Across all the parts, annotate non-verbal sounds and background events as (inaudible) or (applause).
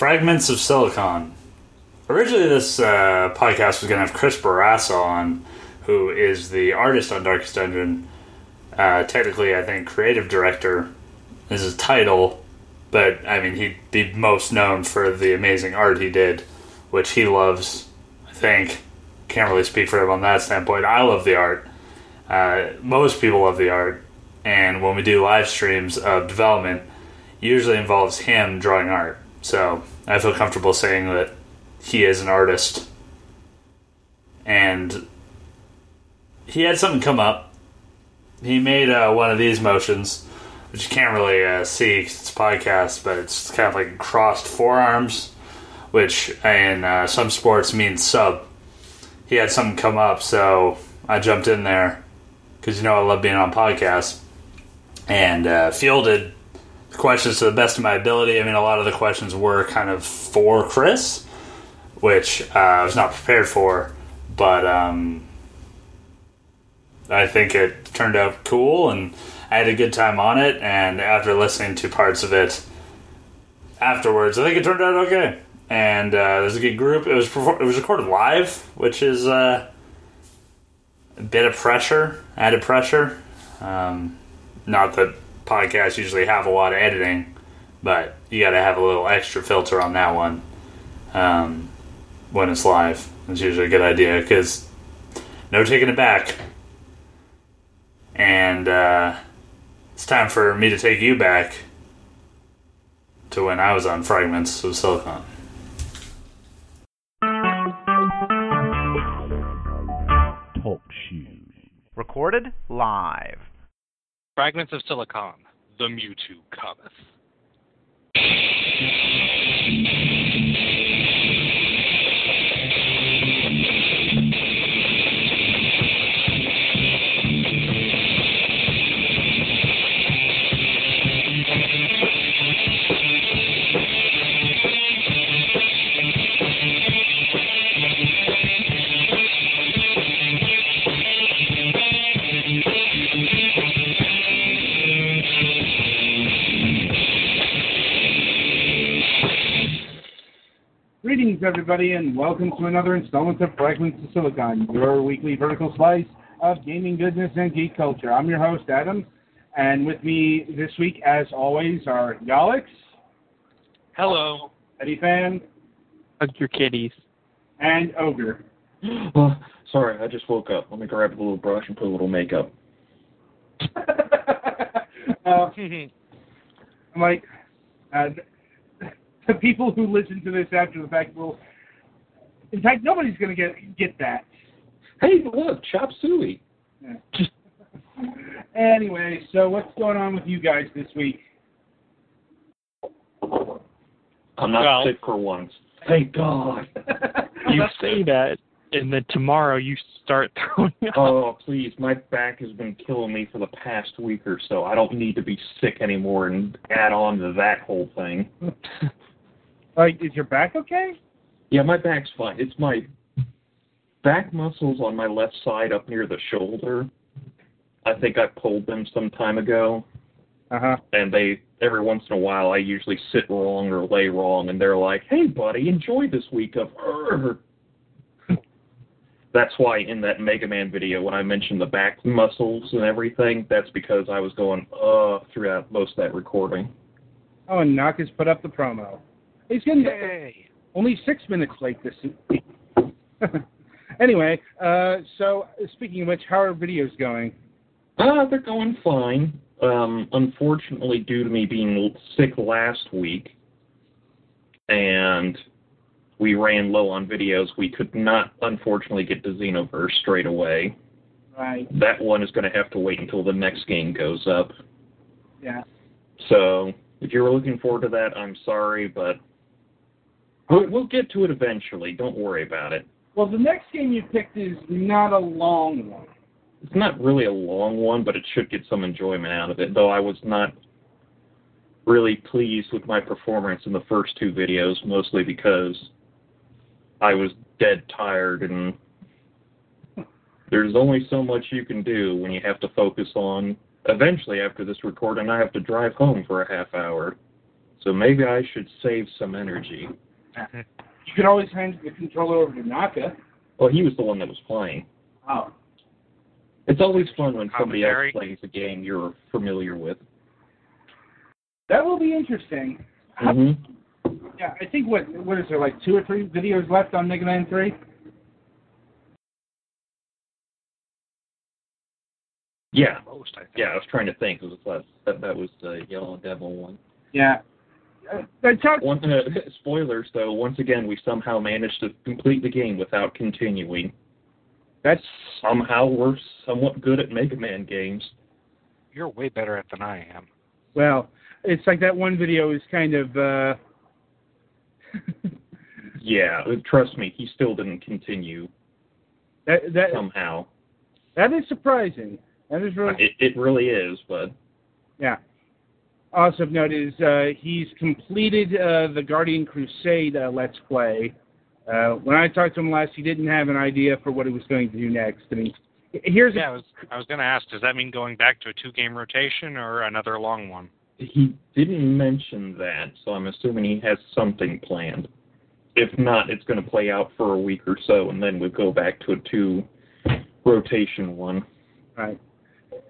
Fragments of Silicon. Originally, this uh, podcast was going to have Chris Bourassa on, who is the artist on Darkest Dungeon. Uh, technically, I think creative director is his title, but I mean, he'd be most known for the amazing art he did, which he loves. I think can't really speak for him on that standpoint. I love the art. Uh, most people love the art, and when we do live streams of development, usually involves him drawing art. So I feel comfortable saying that he is an artist, and he had something come up. He made uh, one of these motions, which you can't really uh, see 'cause it's podcast, but it's kind of like crossed forearms, which in uh, some sports means sub. He had something come up, so I jumped in there because you know I love being on podcasts and uh, fielded questions to the best of my ability. I mean, a lot of the questions were kind of for Chris, which uh, I was not prepared for, but um, I think it turned out cool, and I had a good time on it. And after listening to parts of it afterwards, I think it turned out okay. And uh, there's a good group. It was it was recorded live, which is uh, a bit of pressure, added pressure. Um, not that podcasts usually have a lot of editing, but you got to have a little extra filter on that one um, when it's live. It's usually a good idea because no taking it back. And uh, it's time for me to take you back to when I was on Fragments of Silicon. Talk shoes. Recorded live. Fragments of Silicon, the Mewtwo cometh. Everybody, and welcome to another installment of Fragments of Silicon, your weekly vertical slice of gaming business and geek culture. I'm your host, Adam, and with me this week, as always, are Yalix, Hello. Eddie Fan, Hug your kitties. and Ogre. (gasps) Uh, sorry, I just woke up. Let me grab a little brush and put a little makeup. (laughs) uh, I'm like, uh, (laughs) the people who listen to this after the fact will. In fact, nobody's going to get get that. Hey, look, chop suey. (laughs) Anyway, so what's going on with you guys this week? I'm not Well- sick for once. Thank God. (laughs) You say that, and then tomorrow you start throwing up. oh, please, my back has been killing me for the past week or so. I don't need to be sick anymore and add on to that whole thing. (laughs) Like, is your back okay? Yeah, my back's fine. It's my back muscles on my left side up near the shoulder. I think I pulled them some time ago. Uh huh. and they every once in a while I usually sit wrong or lay wrong, and they're like, "Hey, buddy, enjoy this week of." Urgh. That's why in that Mega Man video, when I mentioned the back muscles and everything, that's because I was going uh throughout most of that recording. Oh, and Knock has put up the promo. He's getting Yay. Only six minutes late this week. (laughs) anyway, uh, so speaking of which, how are videos going? Uh, they're going fine. Um, unfortunately, due to me being sick last week, and we ran low on videos, we could not, unfortunately, get to Xenoverse straight away. Right. That one is going to have to wait until the next game goes up. Yeah. So, if you're looking forward to that, I'm sorry, but we'll, we'll get to it eventually. Don't worry about it. Well, the next game you picked is not a long one. It's not really a long one, but it should get some enjoyment out of it, though I was not really pleased with my performance in the first two videos, mostly because I was dead tired and there's only so much you can do when you have to focus on eventually after this recording I have to drive home for a half hour. So maybe I should save some energy. (laughs) You could always hand the controller over to Naka. Well, he was the one that was playing. Oh. It's always fun when somebody else plays a game you're familiar with. That will be interesting. hmm Yeah, I think what what is there like two or three videos left on Mega Man Three? Yeah, Most, I think. yeah. I was trying to think. It was last, that that was the Yellow Devil one. Yeah. Uh, I. One uh, (laughs) spoilers though. Once again, we somehow managed to complete the game without continuing. That's Somehow we're somewhat good at Mega Man games. You're way better at than I am. well. It's like that one video is kind of. uh (laughs) Yeah, uh, trust me, he still didn't continue that that somehow. that is surprising. That is really It it really is, but Yeah. Also of note is uh, he's completed uh, the Guardian Crusade uh, Let's Play. Uh, when I talked to him last, he didn't have an idea for what he was going to do next. I mean, here's Yeah, I was I was gonna ask, does that mean going back to a two game rotation or another long one? he didn't mention that, so I'm assuming he has something planned. If not, it's going to play out for a week or so, and then we'll go back to a two rotation one. Right.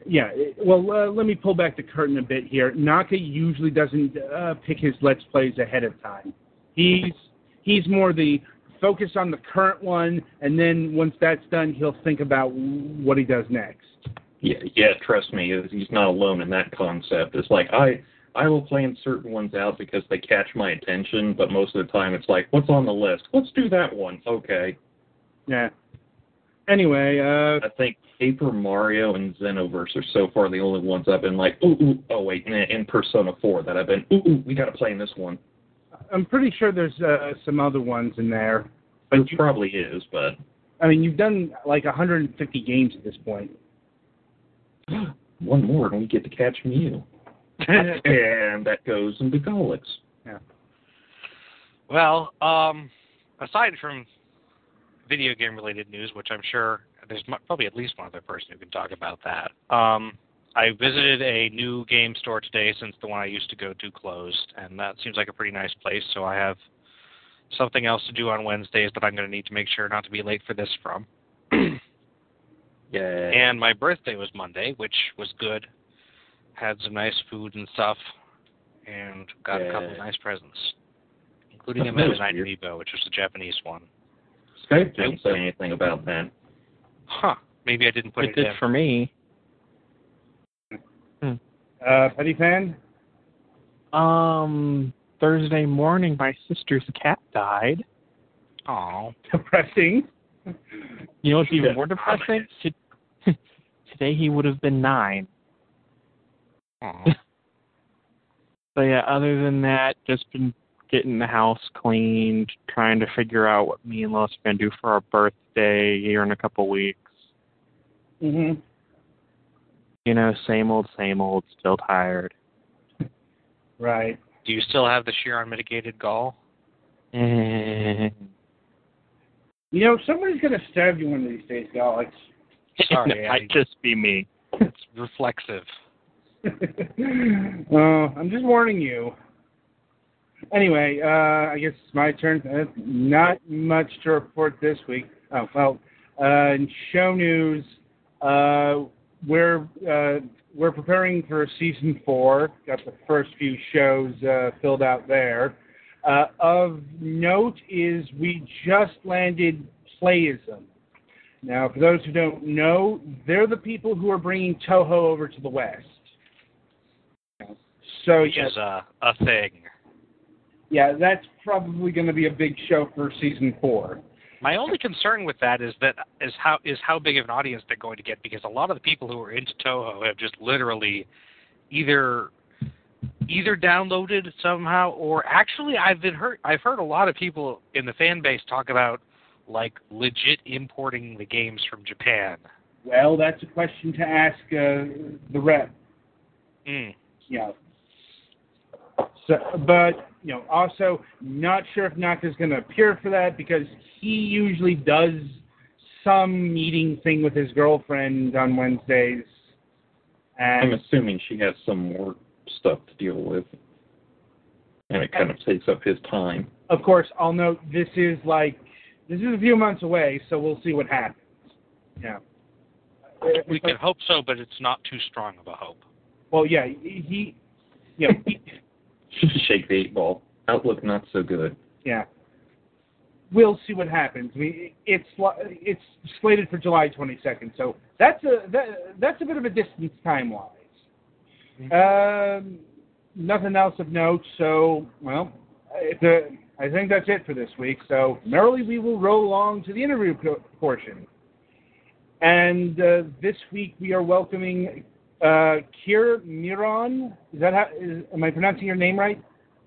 Yeah. Well, uh, let me pull back the curtain a bit here. Naka usually doesn't uh, pick his Let's Plays ahead of time. He's he's more the focus on the current one, and then once that's done, he'll think about what he does next. Yeah, yeah. Trust me, he's not alone in that concept. It's like I I will plan certain ones out because they catch my attention, but most of the time it's like, what's on the list? Let's do that one. Okay. Yeah. Anyway, uh, I think Paper Mario and Xenoverse are so far the only ones I've been like, ooh, ooh oh wait, nah, in Persona 4 that I've been, ooh, ooh, we got to play in this one. I'm pretty sure there's uh, some other ones in there. It But you, probably is, but I mean, you've done like 150 games at this point. (gasps) one more and we get to catch Mew. (laughs) and that goes into Golix. Yeah. Well, um, aside from video game related news, which I'm sure there's probably at least one other person who can talk about that. Um, I visited a new game store today since the one I used to go to closed, and that seems like a pretty nice place. So I have something else to do on Wednesdays that I'm going to need to make sure not to be late for this from. (clears throat) Yeah. And my birthday was Monday, which was good. Had some nice food and stuff, and got a couple of nice presents, including a That was amiibo, which was the Japanese one. Skype didn't say anything about that. Huh? Maybe I didn't put it it, did in. for me. Uh, Petty fan? Um, Thursday morning, my sister's cat died. Oh, Depressing. You know what's even more depressing? (laughs) Today he would have been nine. (laughs) So yeah, other than that, just been getting the house cleaned, trying to figure out what me and Lois are gonna do for our birthday here in a couple weeks. hmm You know, same old, same old. Still tired. Right. Do you still have the sheer unmitigated gall? Eh. You know, somebody's going to stab you one of these days, Alex. (laughs) Sorry, it I- might just be me. It's reflexive. uh, (laughs) I'm just warning you. Anyway, uh, I guess it's my turn. Uh, not much to report this week. Oh, well, uh, in show news, uh, we're uh, we're preparing for season four. Got the first few shows uh, filled out there. Uh, of note is we just landed Playism. Now, for those who don't know, they're the people who are bringing Touhou over to the West. So Which yes, is a a thing. Yeah, that's probably going to be a big show for season four. My only concern with that is that is how is how big of an audience they're going to get because a lot of the people who are into Touhou have just literally either either downloaded somehow or actually I've been heard I've heard a lot of people in the fan base talk about like legit importing the games from Japan. Well, that's a question to ask uh, the rep. Mm. Yeah. So, but you know, also not sure if Naka's going to appear for that because he usually does some meeting thing with his girlfriend on Wednesdays. I'm assuming she has some more stuff to deal with. and it kind of takes up his time. Of course, I'll note this is like this is a few months away, so we'll see what happens. Yeah. We can hope so, but it's not too strong of a hope. Well, yeah, he, he you know, he, (laughs) Shake the eight ball. Outlook not so good. yeah. We'll see what happens. I mean, it's it's slated for July 22nd, so that's a that, that's a bit of a distance time wise. Um, nothing else of note. So, well, if the, I think that's it for this week. So, merrily we will roll along to the interview portion. And uh, this week we are welcoming uh, Keir Miron. Is that how? Is, am I pronouncing your name right?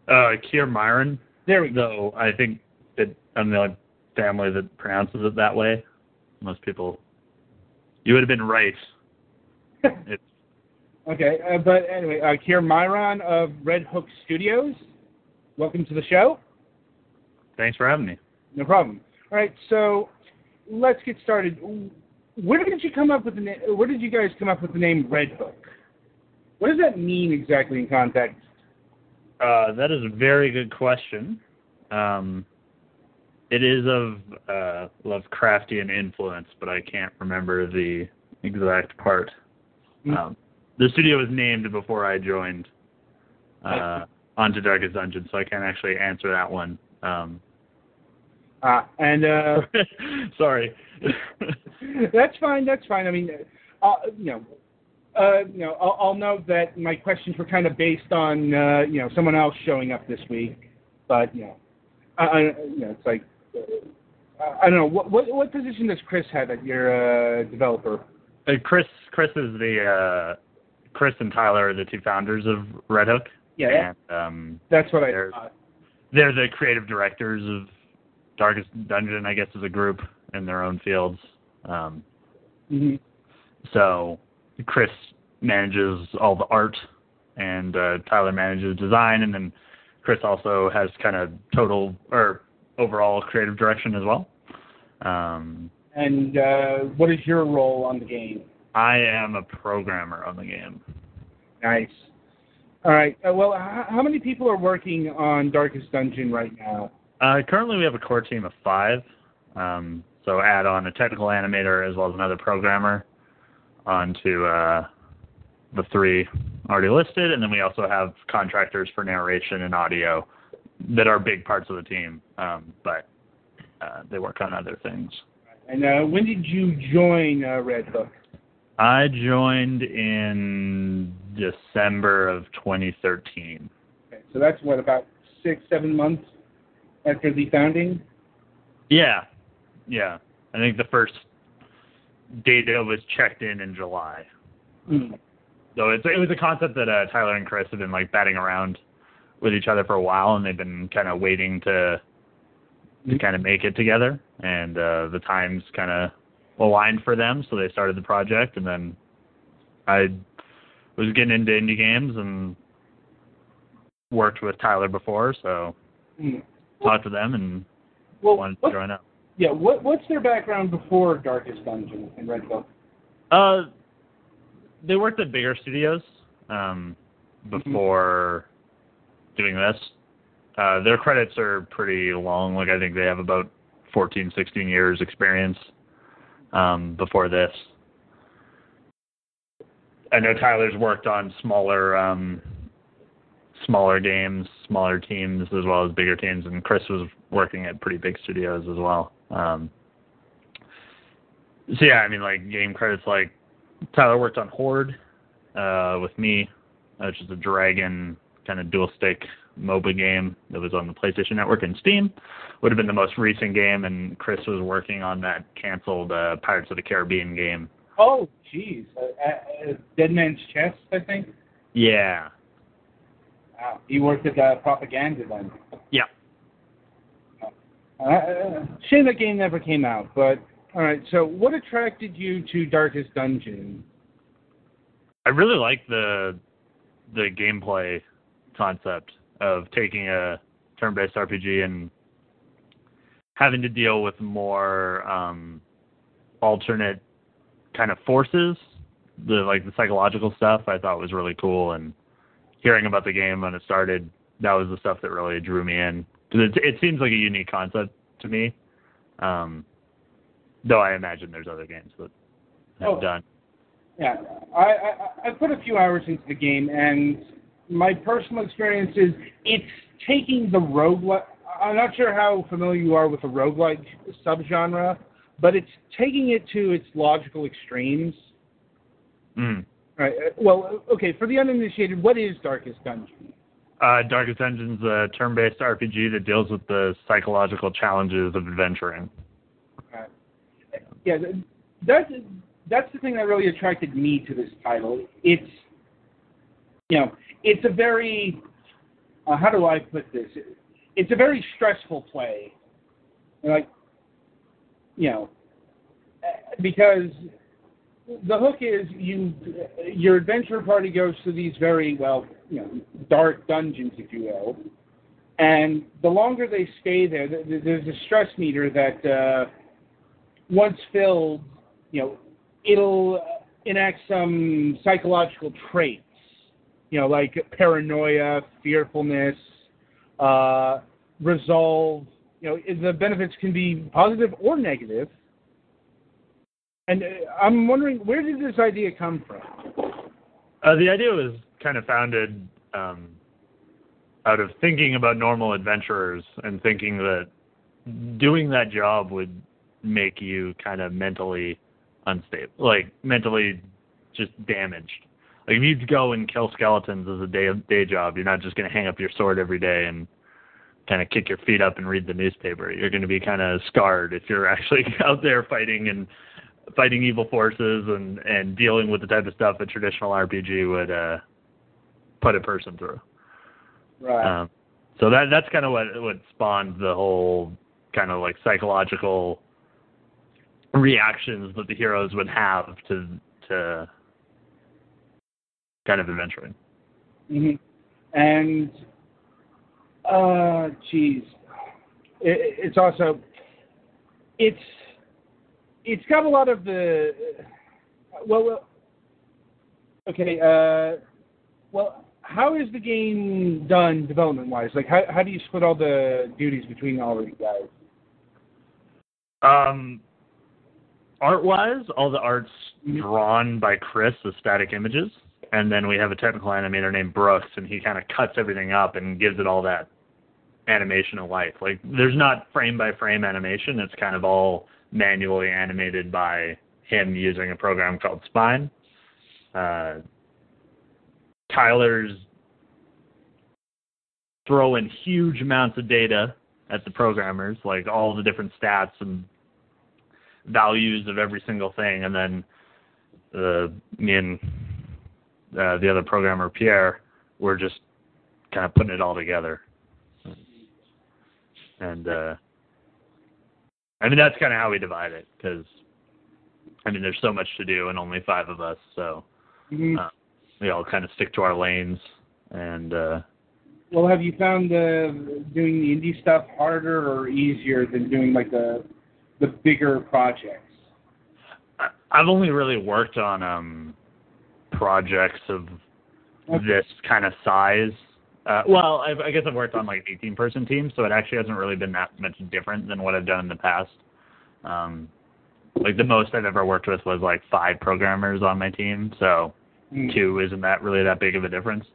Uh, Keir Myron, There we go. though I think that I'm the only family that pronounces it that way. Most people, you would have been right. (laughs) It's Okay, uh, but anyway, uh, Keir Myron of Red Hook Studios. Welcome to the show. thanks for having me. No problem. All right, so let's get started. Where did you come up with the name? Where did you guys come up with the name Red Hook? What does that mean exactly in context? Uh, that is a very good question. Um, it is of uh, Lovecraftian influence, but I can't remember the exact part. Hmm. Um, the studio was named before I joined uh, onto Darkest Dungeon, so I can't actually answer that one. Um, Uh, and uh, (laughs) sorry. (laughs) that's fine. That's fine. I mean, uh, you know, uh, you know, I'll, I'll note that my questions were kind of based on uh, you know someone else showing up this week, but you know, I, I, you know, it's like uh, I don't know what what what position does Chris have at your uh, developer? Uh, Chris, Chris is the uh, Chris and Tyler are the two founders of Red Hook. Yeah, And, um, that's what I They're- thought. they're the creative directors of Darkest Dungeon, I guess, as a group in their own fields. Um, Mhm. so Chris manages all the art, and uh, Tyler manages design, and then Chris also has kind of total or overall creative direction as well. Um, And uh, what is your role on the game? I am a programmer on the game. Nice. All right. Uh, well, h- how many people are working on Darkest Dungeon right now? Uh, currently, we have a core team of five. Um, so add on a technical animator as well as another programmer onto uh, the three already listed, and then we also have contractors for narration and audio that are big parts of the team, um, but uh, they work on other things. And uh, when did you join uh, Red Hook? I joined in December of 2013. Okay, so that's what about six, seven months after the founding. Yeah, yeah. I think the first data was checked in in July. Hmm. So it's it was a concept that uh, Tyler and Chris have been like batting around with each other for a while, and they've been kind of waiting to to kind of make it together, and uh, the times kind of aligned for them, so they started the project, and then I was getting into indie games and worked with Tyler before, so Hmm. talked to them and Well, wanted to join up. Yeah. What what's their background before Darkest Dungeon and Red Hook? Uh, they worked at bigger studios um, before doing this. Uh, their credits are pretty long. Like I think they have about 14, 16 years experience um, before this. I know Tyler's worked on smaller, um, smaller games, smaller teams as well as bigger teams, and Chris was working at pretty big studios as well. Um, so yeah, I mean, like game credits, like Tyler worked on Hoard uh, with me, which is a dragon kind of dual stick MOBA game that was on the PlayStation Network and Steam. Would have been the most recent game, and Chris was working on that canceled uh, Pirates of the Caribbean game. Oh, geez, uh, uh, uh, Dead Man's Chest, I think. Yeah, Wow. He worked at uh, Propaganda then. yeah. Uh, shame that game never came out. But all right. So, what attracted you to Darkest Dungeon? I really like the the gameplay concept of taking a turn-based RPG and having to deal with more um, alternate kind of forces. The like the psychological stuff I thought was really cool, and hearing about the game when it started that was the stuff that really drew me in it, it seems like a unique concept to me. Um, though I imagine there's other games that have Oh. done. Yeah, I, I I put a few hours into the game, and my personal experience is it's taking the roguelike. I'm not sure how familiar you are with the roguelike subgenre, but it's taking it to its logical extremes. Mm. Right. Well, okay. For the uninitiated, what is Darkest Dungeon? Uh, Darkest Dungeon's a turn-based RPG that deals with the psychological challenges of adventuring. Yeah, that's that's the thing that really attracted me to this title. It's you know, it's a very uh, how do I put this? It's a very stressful play, like you know, uh, because the hook is you your adventure party goes to these very well you know dark dungeons if you will. And the longer they stay there th- th- there's a stress meter that uh once filled you know it'll uh, enact some psychological traits. You know like paranoia fearfulness uh resolve. You know the benefits can be positive or negative and uh, I'm wondering where did this idea come from? Uh, the idea was kind of founded um, out of thinking about normal adventurers and thinking that doing that job would make you kind of mentally unstable, like mentally just damaged. Like if you go and kill skeletons as a day day job, you're not just going to hang up your sword every day and kind of kick your feet up and read the newspaper. You're going to be kind of scarred if you're (laughs) actually out there fighting and fighting evil forces and and dealing with the type of stuff a traditional RPG would uh put a person through. Right. Um, so that that's kind of what what spawned the whole kind of like psychological reactions that the heroes would have to to kind of adventuring. hmm And uh, geez, it, it's also it's it's got a lot of the well, well okay. Uh, well, how is the game done development wise? Like, how how do you split all the duties between all of you guys? Um, art wise, all the art's drawn by Chris as static images, and then we have a technical animator named Brooks, and he kind of cuts everything up and gives it all that animation of life. Like, there's not frame by frame animation; it's kind of all manually animated by him using a program called Spine. Uh, Tyler's throwing huge amounts of data at the programmers, like all the different stats and values of every single thing, and then uh, me and uh, the other programmer Pierre were just kind of putting it all together. And uh, I mean that's kind of how we divide it because I mean there's so much to do and only five of us, so Mhm. uh, we all kind of stick to our lanes and. uh Well, have you found uh, doing the indie stuff harder or easier than doing like the the bigger projects? I- I've only really worked on um projects of Okay. this kind of size. Uh, well, I've, I guess I've worked on like 18 person teams, so it actually hasn't really been that much different than what I've done in the past. Um, like the most I've ever worked with was like five programmers on my team, so Mm. two isn't that really that big of a difference.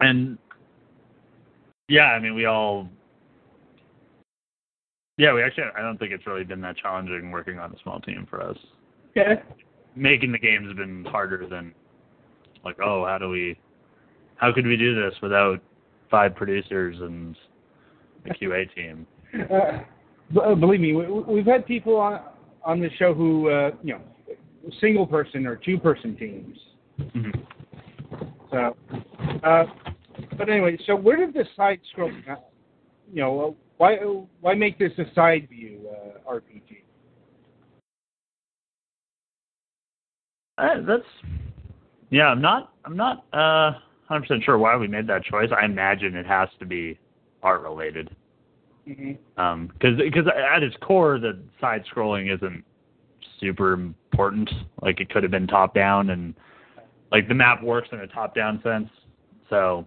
And yeah, I mean we all yeah, we actually I don't think it's really been that challenging working on a small team for us. Okay. Making the games has been harder than like, oh, how do we how could we do this without five producers and a QA team? Uh, uh, believe me, we, we've had people on on the show who, uh, you know, single person or two person teams. Mhm. So, uh, but anyway, so where did the side scroll? uh, You know, why why make this a side view uh, RPG? Uh, that's yeah. I'm not. I'm not uh 100 percent sure why we made that choice. I imagine it has to be art related. hmm Um, because because at its core, the side scrolling isn't super important. Like it could have been top down, and like the map works in a top down sense. So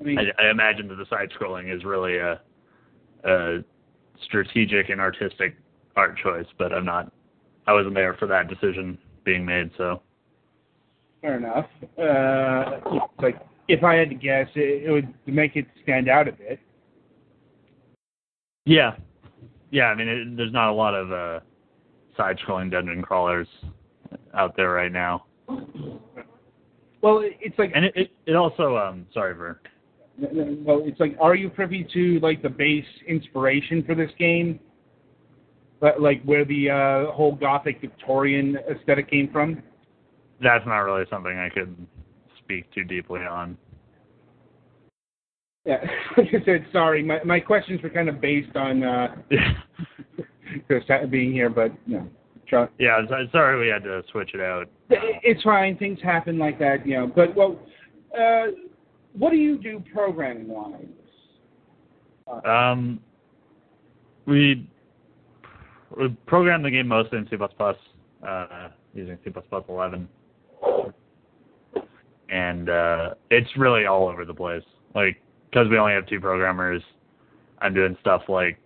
I mean, I, I imagine that the side scrolling is really a, a strategic and artistic art choice, but I'm not. I wasn't there for that decision being made, so fair enough. Uh, like if I had to guess, it, it would make it stand out a bit. yeah, yeah. I mean, it, there's not a lot of uh, side scrolling dungeon crawlers out there right now, Well, it's like and it it, it also um sorry for well, it's like, are you privy to like the base inspiration for this game? But like where the uh, whole gothic Victorian aesthetic came from? That's not really something I could speak too deeply on. Yeah, (laughs) like I said, sorry, my my questions were kind of based on uh, (laughs) being here, but you know, try, yeah, so- sorry we had to switch it out. it's fine. Things happen like that, you know. But well, uh, what do you do programming wise? Um, we we programmed the game mostly in C++, uh, using C++ 11, and uh, it's really all over the place. Like, because we only have two programmers, I'm doing stuff like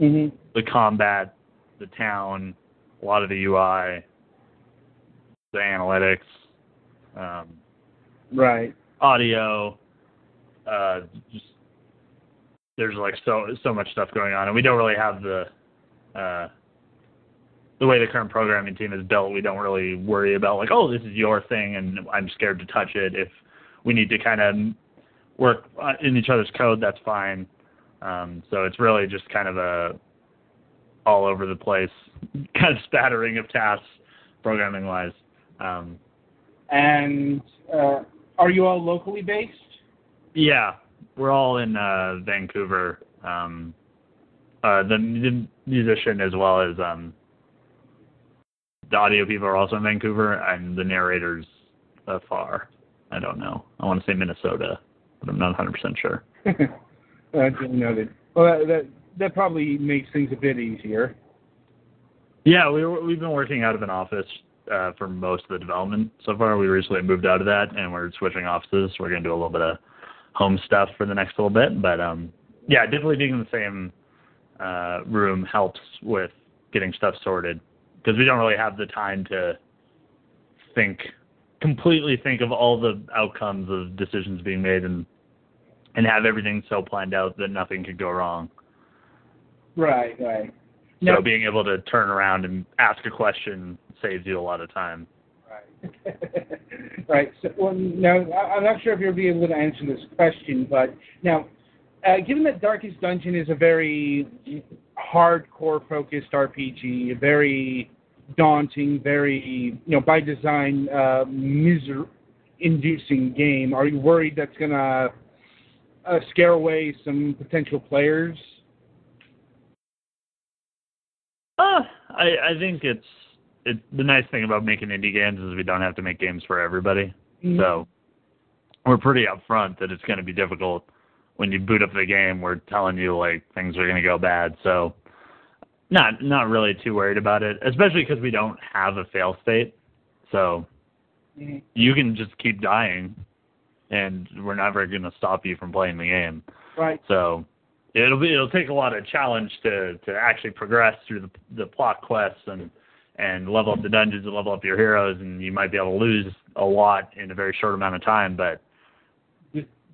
Mm-hmm. the combat, the town, a lot of the UI, the analytics, um, Right. audio, uh, just there's like so so much stuff going on, and we don't really have the uh, the way the current programming team is built. We don't really worry about like, oh, this is your thing, and I'm scared to touch it. If we need to kind of work in each other's code, that's fine. Um, so it's really just kind of a all over the place (laughs) kind of spattering of tasks, programming wise. Um, And uh, are you all locally based? Yeah, we're all in uh, Vancouver. Um, uh, the, the musician as well as um, the audio people are also in Vancouver, and the narrator's afar. I don't know. I want to say Minnesota, but I'm not 100% sure. (laughs) didn't noted. Well, that, that that probably makes things a bit easier. Yeah, we we've been working out of an office uh, for most of the development so far. We recently moved out of that, and we're switching offices. We're going to do a little bit of home stuff for the next little bit, but um, yeah, definitely being in the same uh, room helps with getting stuff sorted because we don't really have the time to think completely think of all the outcomes of decisions being made and and have everything so planned out that nothing could go wrong. Right, right. So being able to turn around and ask a question saves you a lot of time. Right. (laughs) right. So, well, now I'm not sure if you'll be able to answer this question, but now, uh, given that Darkest Dungeon is a very hardcore focused RPG, a very daunting, very you know by design uh, miser-inducing game, are you worried that's gonna uh, scare away some potential players? Uh, I I think it's it the nice thing about making indie games is we don't have to make games for everybody. So we're pretty upfront that it's going to be difficult when you boot up the game. We're telling you like things are going to go bad. So not not really too worried about it, especially because we don't have a fail state. So Mhm. you can just keep dying, and we're never going to stop you from playing the game. Right. So it'll be it'll take a lot of challenge to to actually progress through the the plot quests and and level up the dungeons and level up your heroes and you might be able to lose a lot in a very short amount of time but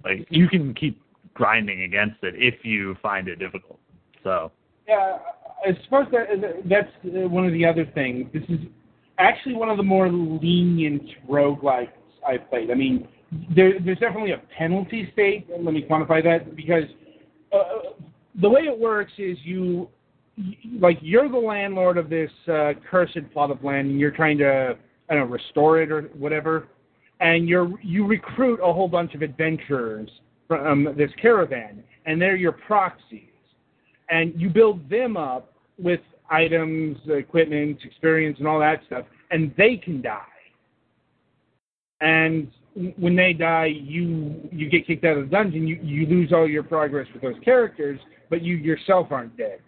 like you can keep grinding against it if you find it difficult so Yeah, far as that, that's uh, one of the other things. This is actually one of the more lenient roguelikes I've played. I mean, there, there's definitely a penalty state. Let me quantify that because uh, the way it works is you, like, you're the landlord of this uh, cursed plot of land, and you're trying to, I don't know, restore it or whatever, and you're you recruit a whole bunch of adventurers from this caravan, and they're your proxies and you build them up with items, equipment, experience, and all that stuff, and they can die. And when they die, you you get kicked out of the dungeon. You you lose all your progress with those characters, but you yourself aren't dead.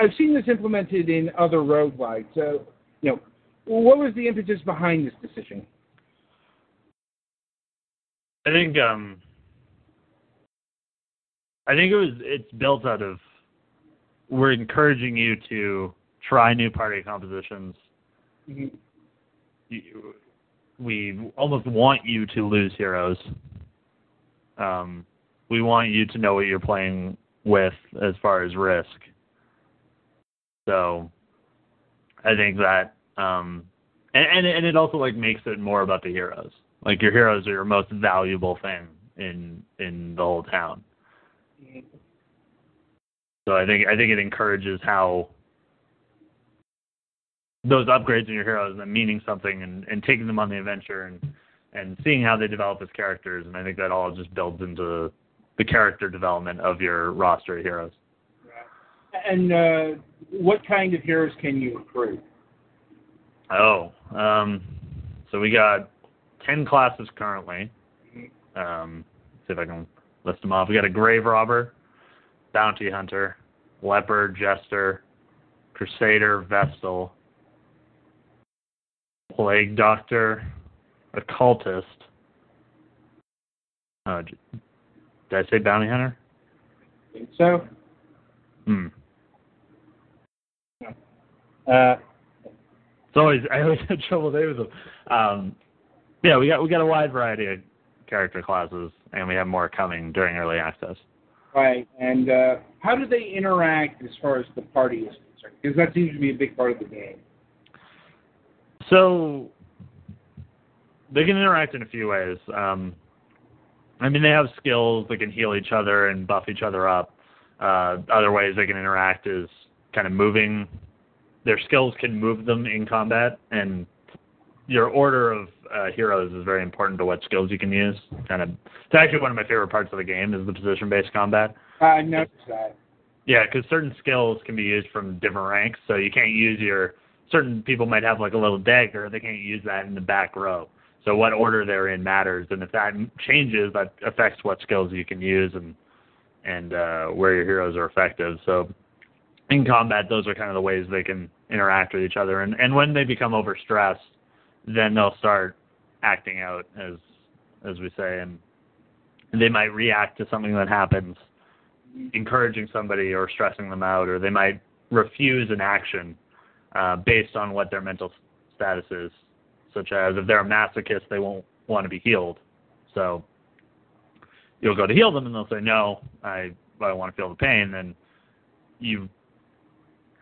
I've seen this implemented in other roguelikes. So, you know, what was the impetus behind this decision? i think um I think it was it's built out of we're encouraging you to try new party compositions. Mhm. You- We almost want you to lose heroes. Um, we want you to know what you're playing with as far as risk. So, I think that, um, and, and and it also like makes it more about the heroes. Like your heroes are your most valuable thing in in the whole town. So I think I think it encourages how those upgrades in your heroes and meaning something and, and taking them on the adventure and and seeing how they develop as characters and I think that all just builds into the character development of your roster of heroes. And uh, what kind of heroes can you recruit? Oh, um, so we got ten classes currently. Um, see if I can list them off. We got a grave robber, bounty hunter, leper, jester, crusader, vestal, plague doctor, occultist. Uh, did I say bounty hunter? Think so? Hmm. Uh, It's always I always (laughs) have trouble there with them. Um, yeah, we got we got a wide variety of character classes, and we have more coming during early access. right. And uh, how do they interact as far as the party is concerned? Because that seems to be a big part of the game. So they can interact in a few ways. Um, I mean, they have skills that can heal each other and buff each other up. Uh, other ways they can interact is kind of moving. Their skills can move them in combat, and your order of uh, heroes is very important to what skills you can use. Kind of, it's actually one of my favorite parts of the game is the position-based combat. I noticed that. Yeah, because certain skills can be used from different ranks, so you can't use your. Certain people might have like a little dagger, they can't use that in the back row. So what order they're in matters, and if that changes, that affects what skills you can use and and uh, where your heroes are effective. So in combat, those are kind of the ways they can interact with each other, and and when they become overstressed, then they'll start acting out as as we say, and they might react to something that happens encouraging somebody or stressing them out, or they might refuse an action uh, based on what their mental status is, such as if they're a masochist, they won't want to be healed. So you'll go to heal them, and they'll say, "No, I I want to feel the pain." Then you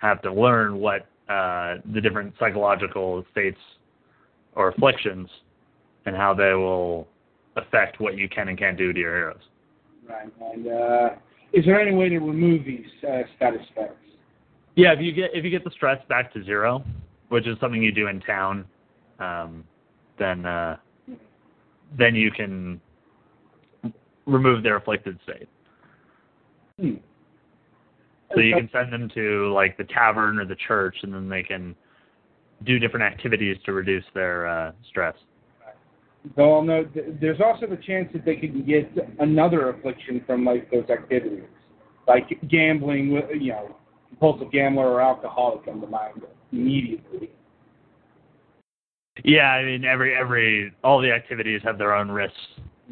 have to learn what uh, the different psychological states or afflictions and how they will affect what you can and can't do to your heroes. Right. And uh, is there any way to remove these uh, status effects? Yeah, if you get if you get the stress back to zero, which is something you do in town, um, then uh, then you can remove their afflicted state. Hmm. So you can send them to like the tavern or the church, and then they can do different activities to reduce their uh, stress. Though I'll th- there's also the chance that they could get another affliction from like those activities, like gambling. with You know, compulsive gambler or alcoholic come to mind immediately. Yeah, I mean every every all the activities have their own risks.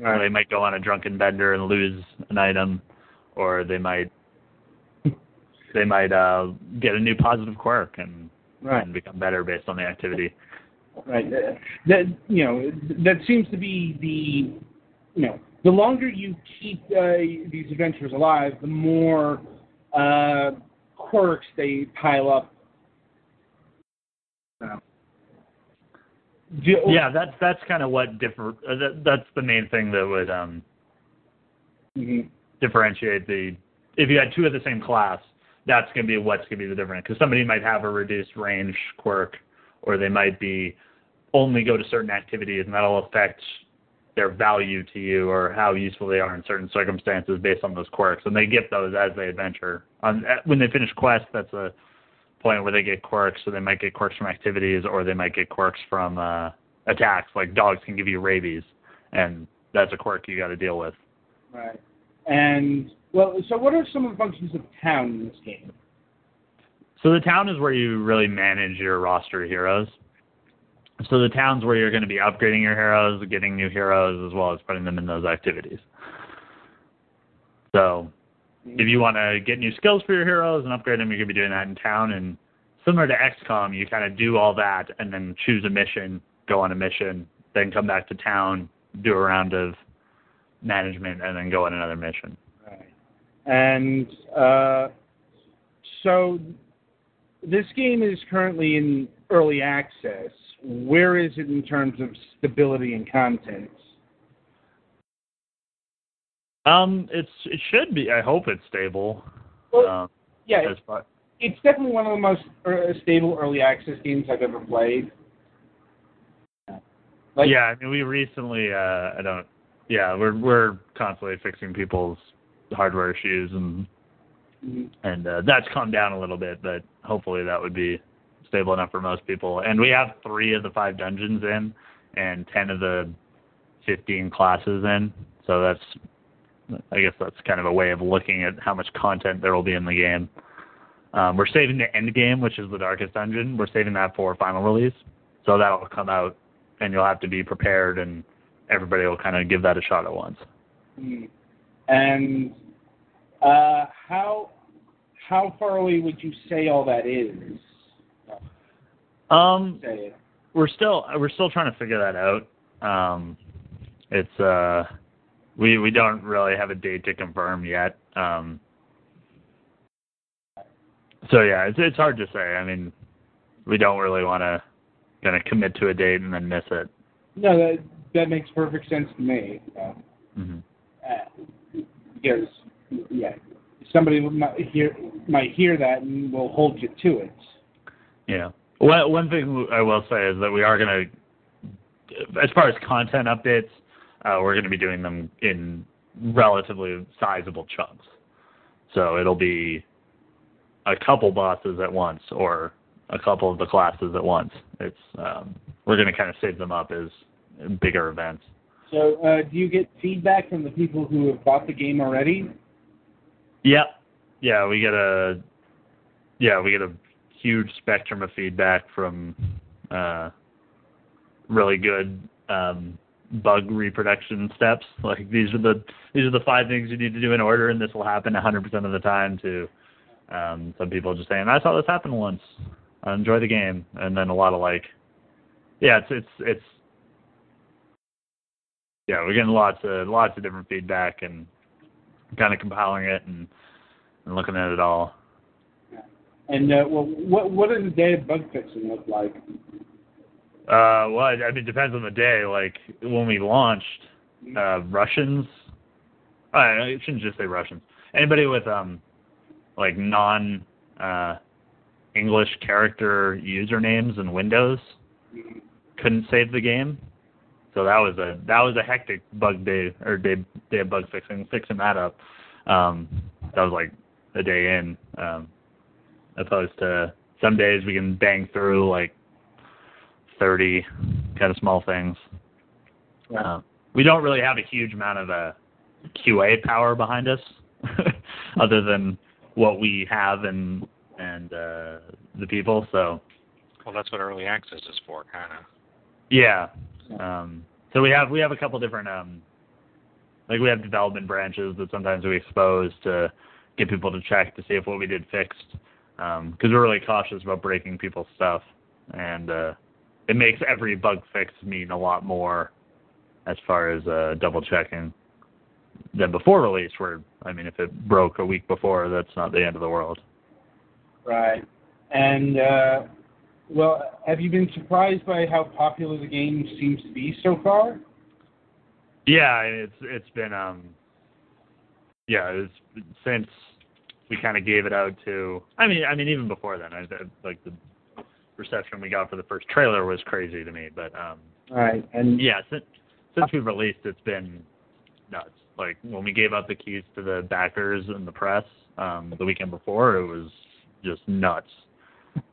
Or they might go on a drunken bender and lose an item, or they might (laughs) they might uh, get a new positive quirk and, Right. and become better based on the activity. Right. That you know that seems to be the you know the longer you keep uh, these adventures alive, the more uh, quirks they pile up. Uh, do- Yeah, that's that's kind of what differ. Uh, that, that's the main thing that would um, Mhm. differentiate the. If you had two of the same class, that's going to be what's going to be the difference. Because somebody might have a reduced range quirk, or they might be only go to certain activities, and that'll affect their value to you or how useful they are in certain circumstances based on those quirks. And they get those as they adventure. On when they finish quests, that's a point where they get quirks. So they might get quirks from activities, or they might get quirks from uh, attacks. Like dogs can give you rabies, and that's a quirk you got to deal with. Right. And well, so what are some of the functions of town in this game? So the town is where you really manage your roster of heroes. So the town's where you're going to be upgrading your heroes, getting new heroes, as well as putting them in those activities. So mm-hmm. if you want to get new skills for your heroes and upgrade them, you're gonna be doing that in town. And similar to XCOM, you kind of do all that and then choose a mission, go on a mission, then come back to town, do a round of management, and then go on another mission. And uh, so this game is currently in early access. Where is it in terms of stability and content? Um, it's it should be. I hope it's stable. Well, Um, yeah, far, it's definitely one of the most uh, stable early access games I've ever played. Like, yeah, I mean, we recently. Uh, I don't. Yeah, we're we're constantly fixing people's hardware issues, and Mhm. and uh, that's calmed down a little bit. But hopefully, that would be stable enough for most people. And we have three of the five dungeons in, and ten of the fifteen classes in. So that's, I guess that's kind of a way of looking at how much content there will be in the game. Um, we're saving the end game, which is the darkest dungeon. We're saving that for final release, so that'll come out, and you'll have to be prepared, and everybody will kind of give that a shot at once. Mhm. And uh, how how far away would you say all that is? Um, we're still we're still trying to figure that out. Um, it's uh, we we don't really have a date to confirm yet. Um, so yeah, it's it's hard to say. I mean, we don't really want to of commit to a date and then miss it. No, that that makes perfect sense to me. Uh, hmm uh, because yeah, somebody might hear might hear that and will hold you to it. Yeah. Well, one thing I will say is that we are going to, as far as content updates, uh, we're going to be doing them in relatively sizable chunks. So it'll be a couple bosses at once or a couple of the classes at once. It's um, we're going to kind of save them up as bigger events. So, uh, do you get feedback from the people who have bought the game already? Yep. Yeah, we get a yeah, we get a huge spectrum of feedback from uh really good um bug reproduction steps. Like these are the these are the five things you need to do in order and this will happen 100% of the time to um some people just saying I saw this happen once. I enjoy the game and then a lot of like yeah, it's it's it's yeah, we're getting lots of lots of different feedback and kind of compiling it and, and looking at it all. And uh, well, what what does a day of bug fixing look like? Uh, well, I I mean, it depends on the day. Like when we launched, uh, Russians. I, I shouldn't just say Russians. Anybody with um, like non uh, English character usernames in Windows couldn't save the game. So that was a that was a hectic bug day or day day of bug fixing fixing that up. Um, that was like a day in. Um, opposed to some days we can bang through like 30 kind of small things. Uh, we don't really have a huge amount of uh, QA power behind us, (laughs) other than what we have and and uh, the people. So Well, that's what early access is for, kind of. yeah. Um, so we have we have a couple different um, like we have development branches that sometimes we expose to get people to check to see if what we did fixed because we're really cautious about breaking people's stuff and uh, it makes every bug fix mean a lot more as far as uh, double checking than before release where I mean if it broke a week before that's not the end of the world. Right. And uh, well, have you been surprised by how popular the game seems to be so far? Yeah, it's it's been um yeah, it's since we kind of gave it out to I mean I mean even before then I, I- like the reception we got for the first trailer was crazy to me, but um Right. And yeah, since since we've released it's been nuts. Like when we gave out the keys to the backers and the press um the weekend before, it was just nuts.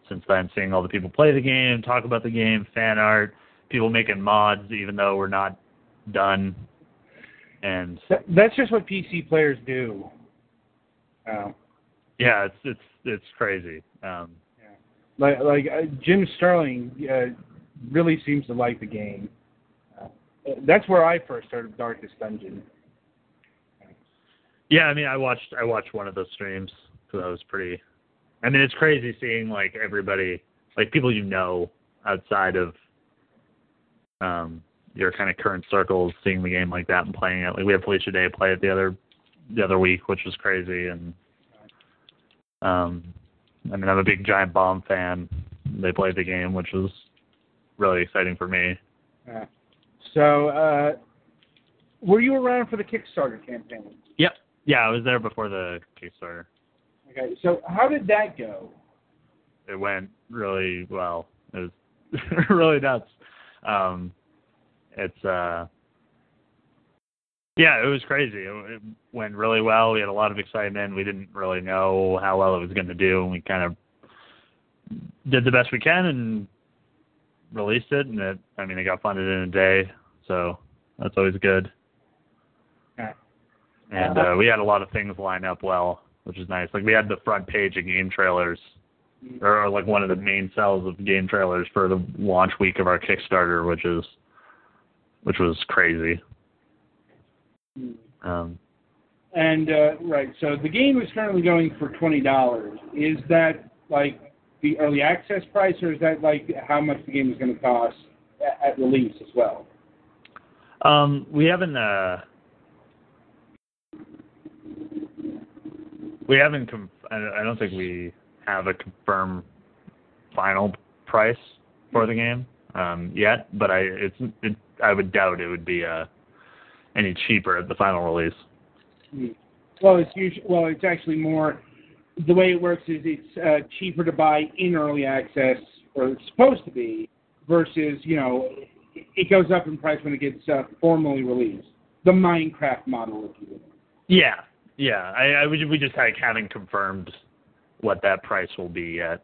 Since then, seeing all the people play the game, talk about the game, fan art, people making mods even though we're not done. And th- that's just what PC players do. Uh, yeah, it's it's it's crazy. Um, like like uh, Jim Sterling uh, really seems to like the game. Uh, that's where I first heard of Darkest Dungeon. Yeah, I mean, I watched I watched one of those streams, because that was pretty. I mean, it's crazy seeing like everybody, like people you know outside of um your kind of current circles, seeing the game like that and playing it. Like we had Felicia Day play it the other the other week, which was crazy, and um, I mean, I'm a big Giant Bomb fan. They played the game, which was really exciting for me. Uh, so, uh, were you around for the Kickstarter campaign? Yep. Yeah, I was there before the Kickstarter. Okay, so how did that go? It went really well. It was (laughs) really nuts. Um, it's uh, yeah, it was crazy. It, it went really well. We had a lot of excitement. We didn't really know how well it was going to do, and we kind of did the best we can and released it. And it, I mean, it got funded in a day, so that's always good. Okay. And uh, we had a lot of things line up well, which is nice. Like we had the front page of game trailers, or like one of the main cells of game trailers for the launch week of our Kickstarter, which is which was crazy. Um, And uh, right, so the game is currently going for twenty dollars. Is that like the early access price, or is that like how much the game is going to cost at, at release as well? um, we haven't uh, we haven't. Conf- I I don't think we have a confirmed final price for the game um, yet, but I it's it, I would doubt it would be uh, any cheaper at the final release. Well, it's usually well, it's actually more. The way it works is it's uh, cheaper to buy in early access, or it's supposed to be, versus you know, it goes up in price when it gets uh, formally released. The Minecraft model, if you will. Yeah, yeah. I, I we we just like haven't confirmed what that price will be yet,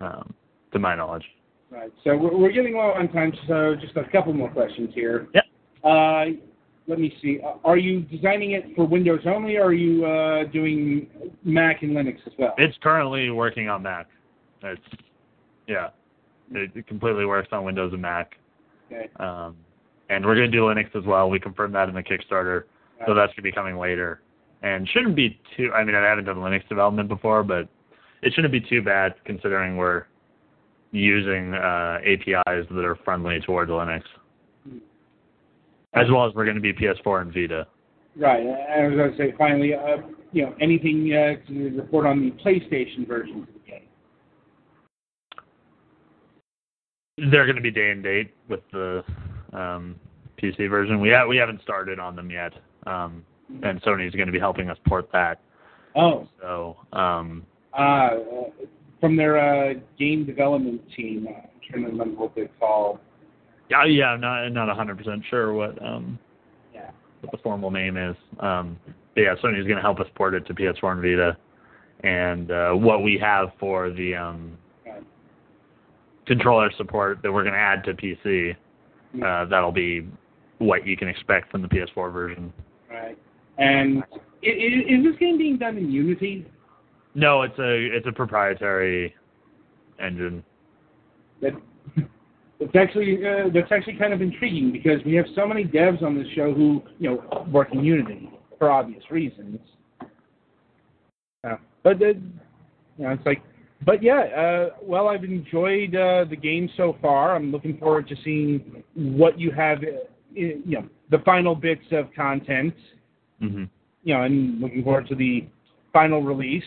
um, to my knowledge. Right. So we're, we're getting low on time, so just a couple more questions here. Yep. Uh, let me see. Uh, Are you designing it for Windows only, or are you uh, doing Mac and Linux as well? It's currently working on Mac. It's yeah, it, it completely works on Windows and Mac. Okay. Um, and we're going to do Linux as well. We confirmed that in the Kickstarter, so that's going to be coming later. And shouldn't be too. I mean, I haven't done Linux development before, but it shouldn't be too bad considering we're using uh, APIs that are friendly towards Linux, as well as we're going to be PS4 and Vita. Right. I was going to say finally, uh, you know, anything uh, to report on the PlayStation version of the game? They're going to be day and date with the um, PC version. We ha- we haven't started on them yet, um, and Sony's going to be helping us port that. Oh, So um, uh, from their uh, game development team. I'm trying to remember what they're called. yeah, yeah, I'm not not 100 percent sure what um, Yeah. what the formal name is. Um, but yeah, Sony's going to help us port it to PS4 and Vita, and uh, what we have for the um, Right. controller support that we're going to add to PC. Uh, that'll be what you can expect from the PS4 version. Right. And i- i- is this game being done in Unity? No, it's a it's a proprietary engine. That it's actually uh, that's actually kind of intriguing because we have so many devs on this show who you know work in Unity for obvious reasons. Uh, but uh, you know, it's like, but yeah. Uh, well, I've enjoyed uh, the game so far. I'm looking forward to seeing what you have. Uh, you know, the final bits of content. Hmm You know, and looking forward to the final release.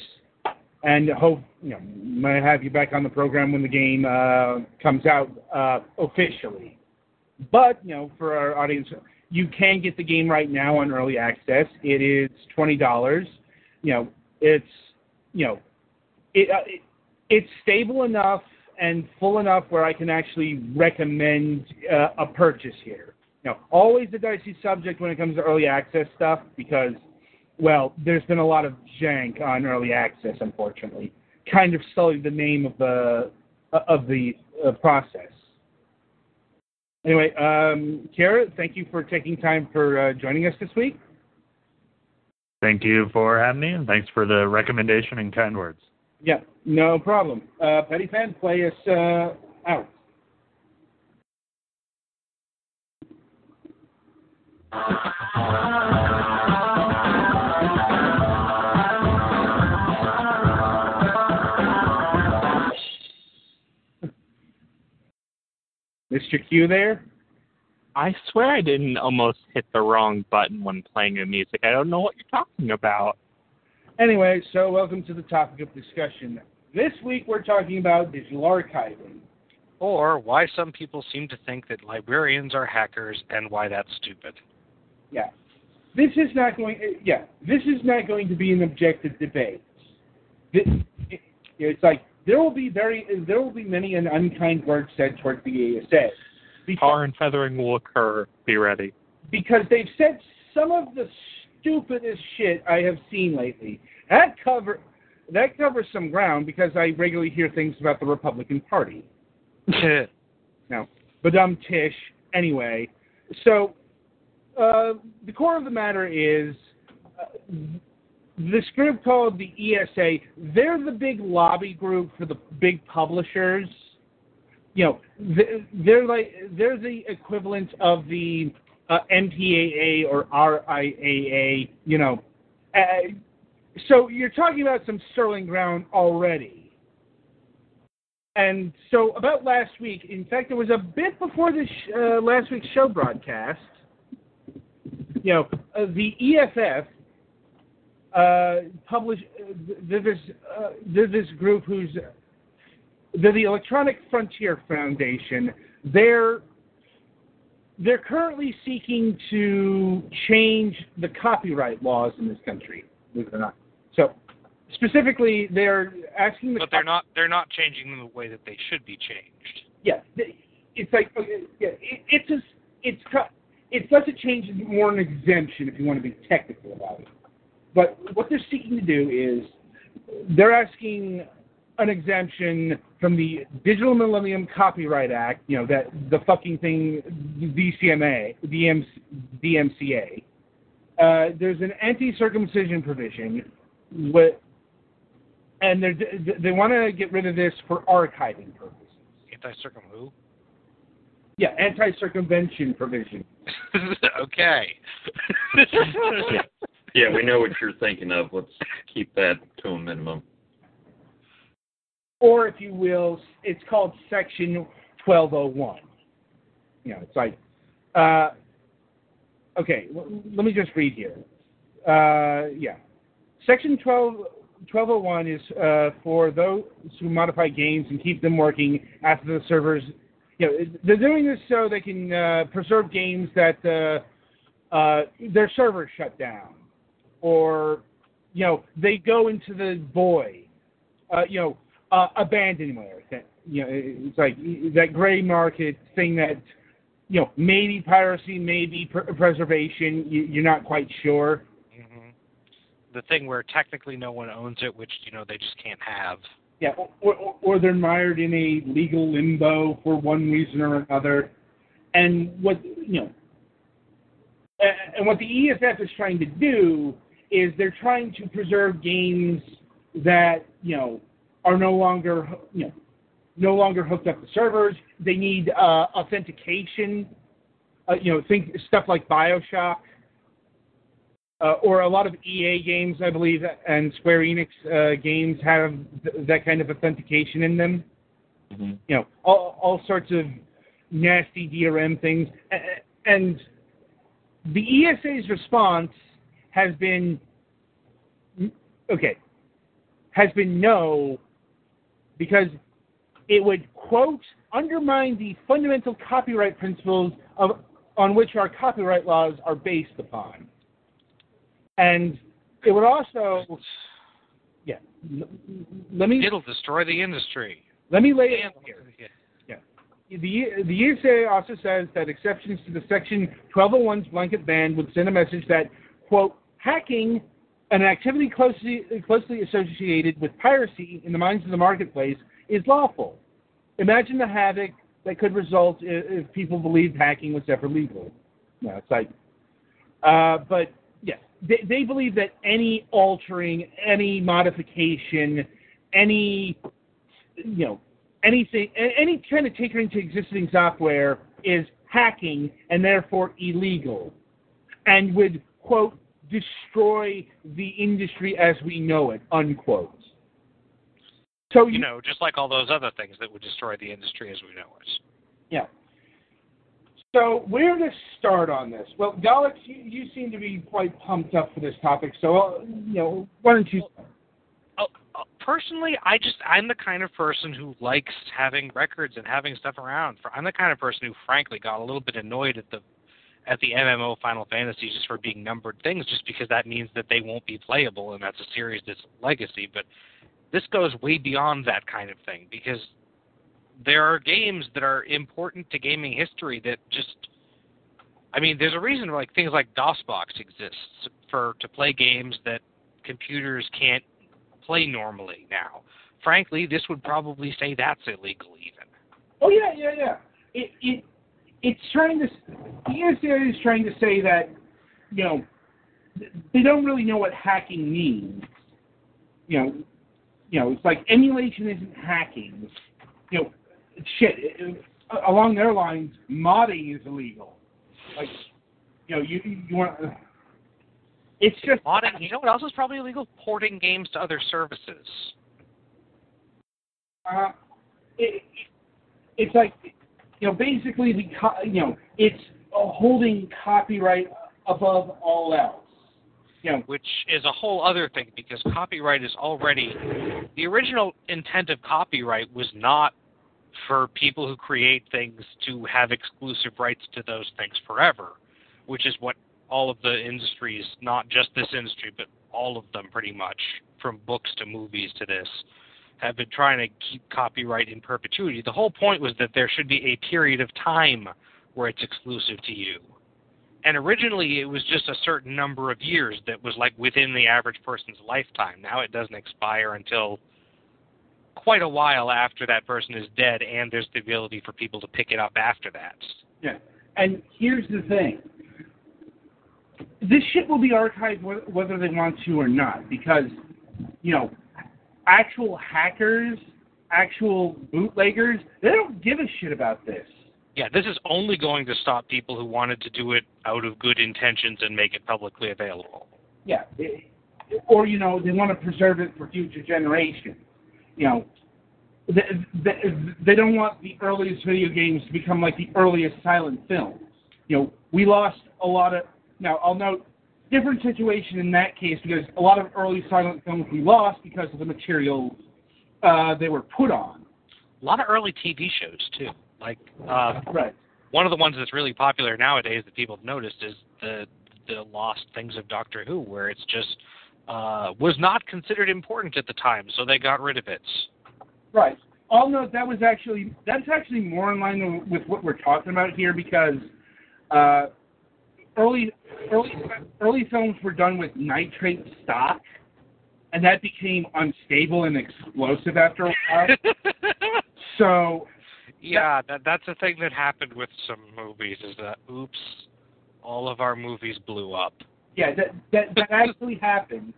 And hope you know might have you back on the program when the game uh, comes out uh, officially. But you know, for our audience, you can get the game right now on early access. It is twenty dollars. You know, it's you know, it, uh, it it's stable enough and full enough where I can actually recommend uh, a purchase here. You know, always a dicey subject when it comes to early access stuff because well, there's been a lot of jank on early access, unfortunately. Kind of sullied the name of the of the uh, process. Anyway, um, Kara, thank you for taking time for uh, joining us this week. Thank you for having me, and thanks for the recommendation and kind words. Yeah, no problem. Uh, Petty fan, play us uh, out. Mr. Q there? I swear I didn't almost hit the wrong button when playing the music. I don't know what you're talking about. Anyway, so welcome to the topic of discussion. This week we're talking about digital archiving. Or why some people seem to think that librarians are hackers and why that's stupid. Yeah. This is not going yeah, this is not going to be an objective debate. This, it, it's like there will be very there will be many an unkind words said towards the ESA. Because, Tar and feathering will occur. Be ready. because they've said some of the stupidest shit I have seen lately. That cover that covers some ground because I regularly hear things about the Republican Party. (laughs) No, but um, Tish. Anyway, so uh, the core of the matter is uh, this group called the ESA. They're the big lobby group for the big publishers. You know, they're like they're the equivalent of the uh, MPAA or RIAA. You know, uh, so you're talking about some sterling ground already. And so about last week, in fact, it was a bit before this uh, last week's show broadcast. You know, uh, the EFF uh, published. Uh, there's this uh, this group who's they're the Electronic Frontier Foundation. They're they're currently seeking to change the copyright laws in this country. Believe it or not. So specifically, they're asking the But they're not they're not changing them the way that they should be changed. yeah, it's like okay, yeah, it, it's a, it's it's less a change, it's more an exemption if you want to be technical about it. But what they're seeking to do is they're asking an exemption from the Digital Millennium Copyright Act, you know that the fucking thing, DCMA, DM, DMCA. Uh, there's an anti-circumcision provision, with, and they're, they want to get rid of this for archiving purposes. Anti circum who? Yeah, anti-circumvention provision. (laughs) okay. (laughs) Yeah, we know what you're thinking of. Let's keep that to a minimum. or if you will, it's called Section 1201. You know, it's like, uh, okay, l- let me just read here. Uh, yeah. Section 12, 1201 is uh, for those who modify games and keep them working after the servers. You know, they're doing this so they can uh, preserve games that uh, uh, their servers shut down, or you know, they go into the void. Uh, you know, uh, abandonware. That you know, it's like that gray market thing that you know maybe piracy, maybe pr- preservation. You, you're not quite sure. hmm The thing where technically no one owns it, which you know they just can't have. Yeah, or, or, or they're mired in a legal limbo for one reason or another. And what you know, and what the EFF is trying to do is they're trying to preserve games that you know are no longer you know no longer hooked up to servers. They need uh, authentication. Uh, you know, think stuff like Bioshock. Uh, or a lot of EA games, I believe, and Square Enix uh, games have th- that kind of authentication in them. Mm-hmm. You know, all, all sorts of nasty DRM things. And the ESA's response has been okay, has been no, because it would quote undermine the fundamental copyright principles of on which our copyright laws are based upon. And it would also, yeah. Let me It'll destroy the industry. let me lay it out here. Yeah. The the ESA also says that exceptions to the Section 1201's blanket ban would send a message that quote hacking, an activity closely closely associated with piracy in the minds of the marketplace, is lawful. Imagine the havoc that could result if, if people believed hacking was ever legal. No, it's like, uh, but they, they believe that any altering, any modification, any, you know, anything, any kind of tinkering to existing software is hacking and therefore illegal, and would quote destroy the industry as we know it unquote. So You know, just like all those other things that would destroy the industry as we know it. Yeah. So where to start on this? Well, Galax, you, you seem to be quite pumped up for this topic. So uh, you know, why don't you? Oh, uh, personally, I just I'm the kind of person who likes having records and having stuff around. For I'm the kind of person who, frankly, got a little bit annoyed at the at the MMO Final Fantasy just for being numbered things, just because that means that they won't be playable, and that's a series that's legacy. But this goes way beyond that kind of thing because there are games that are important to gaming history that just I mean, there's a reason like things like DOSBox exists for to play games that computers can't play normally now. Frankly, this would probably say that's illegal even. Oh yeah, yeah, yeah. It it it's trying to the NCAA is trying to say that you know they don't really know what hacking means. You know, you know, it's like emulation isn't hacking. You know, shit. It, along their lines, modding is illegal. Like, you know, you you want. It's just modding. You know what else is probably illegal? Porting games to other services. Uh, it, it's like, you know, basically the co- you know it's holding copyright above all else. You know, which is a whole other thing because copyright is already the original intent of copyright was not for people who create things to have exclusive rights to those things forever, which is what all of the industries, not just this industry, but all of them pretty much, from books to movies to this, have been trying to keep copyright in perpetuity. The whole point was that there should be a period of time where it's exclusive to you. And originally it was just a certain number of years that was like within the average person's lifetime. Now it doesn't expire until quite a while after that person is dead, and there's the ability for people to pick it up after that. Yeah. And here's the thing. This shit will be archived whether they want to or not, because, you know, actual hackers, actual bootleggers, they don't give a shit about this. Yeah, this is only going to stop people who wanted to do it out of good intentions and make it publicly available. Yeah. Or, you know, they want to preserve it for future generations you know, they, they, they don't want the earliest video games to become like the earliest silent films. You know, we lost a lot of. Now, I'll note different situation in that case because a lot of early silent films we lost because of the materials uh, they were put on. A lot of early TV shows too. Like uh, right. One of the ones that's really popular nowadays that people have noticed is the the lost things of Doctor Who, where it's just uh, was not considered important at the time, so they got rid of it. Right. I'll note that was actually that's actually more in line with what we're talking about here because uh, early early early films were done with nitrate stock, and that became unstable and explosive after a while. (laughs) so. Yeah, that, that's a thing that happened with some movies. Is that oops, all of our movies blew up. Yeah, that that, that actually happened.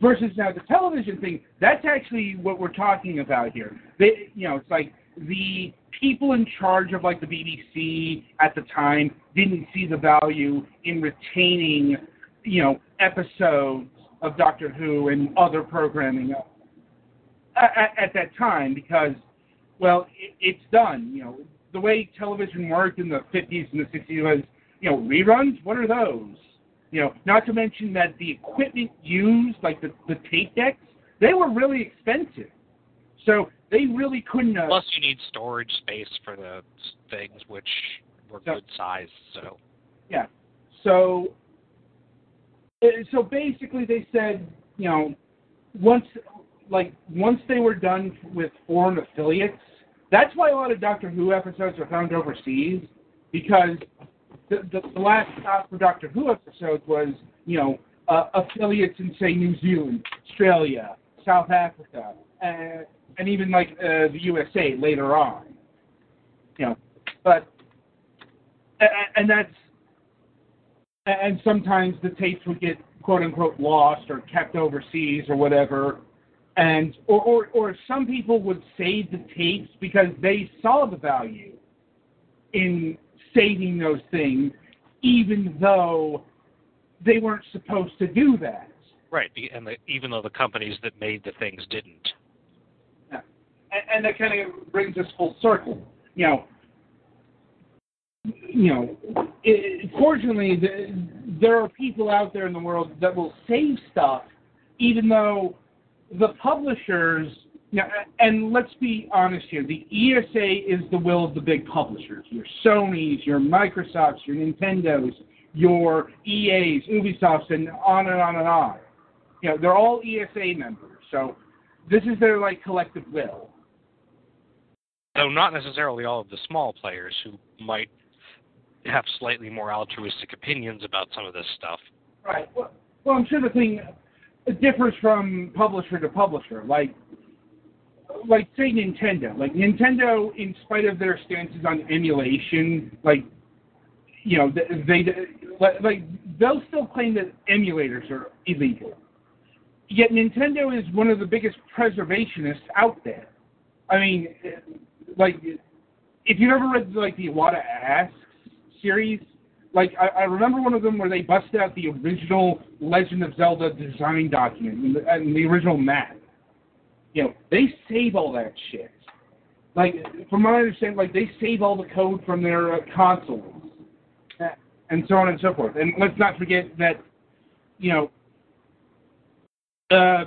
Versus now the television thing, that's actually what we're talking about here. They, you know, it's like the people in charge of like the BBC at the time didn't see the value in retaining, you know, episodes of Doctor Who and other programming at, at that time because, well, it, it's done. You know, the way television worked in the 50s and the 60s was, you know, reruns. What are those? You know, not to mention that the equipment used, like the, the tape decks, they were really expensive. So they really couldn't. Uh, Plus, you need storage space for the things, which were so, good size. So. Yeah. So. Uh, so basically, they said, you know, once, like, once they were done with foreign affiliates, that's why a lot of Doctor Who episodes are found overseas because the, the, the last stop for Doctor Who episode was, you know, uh, affiliates in say New Zealand, Australia, South Africa, and, and even like uh, the USA later on. You know, but and that's and sometimes the tapes would get quote unquote lost or kept overseas or whatever. And or, or or some people would save the tapes because they saw the value in saving those things, even though they weren't supposed to do that. Right, and the, even though the companies that made the things didn't. Yeah. And, and that kind of brings us full circle. You know, you know, it, fortunately, the, there are people out there in the world that will save stuff, even though the publishers. Now, and let's be honest here. The ESA is the will of the big publishers. Your Sony's, your Microsofts, your Nintendos, your EAs, Ubisofts, and on and on and on. You know, they're all ESA members. So this is their like collective will. Though not necessarily all of the small players who might have slightly more altruistic opinions about some of this stuff. Right. Well, well I'm sure the thing differs from publisher to publisher. Like, like say Nintendo. Like Nintendo, in spite of their stances on emulation, like, you know, they, they like they'll still claim that emulators are illegal. Yet Nintendo is one of the biggest preservationists out there. I mean, like, if you've ever read like the Iwata Asks series, like I, I remember one of them where they busted out the original Legend of Zelda design document and the, and the original map. You know, they save all that shit. Like, from what I understand, like they save all the code from their uh, consoles, and so on and so forth. And let's not forget that, you know, uh,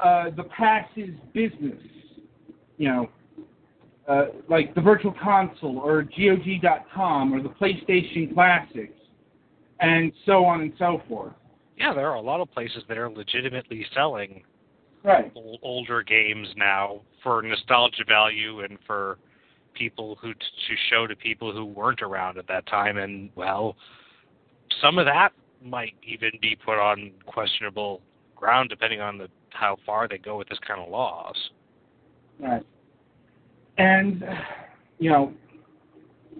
uh, the past is business. You know, uh, like the Virtual Console or GOG.com or the PlayStation Classics, and so on and so forth. Yeah, there are a lot of places that are legitimately selling right. old, older games now for nostalgia value and for people who to show to people who weren't around at that time. And well, some of that might even be put on questionable ground depending on the how far they go with this kind of laws. Right. And you know,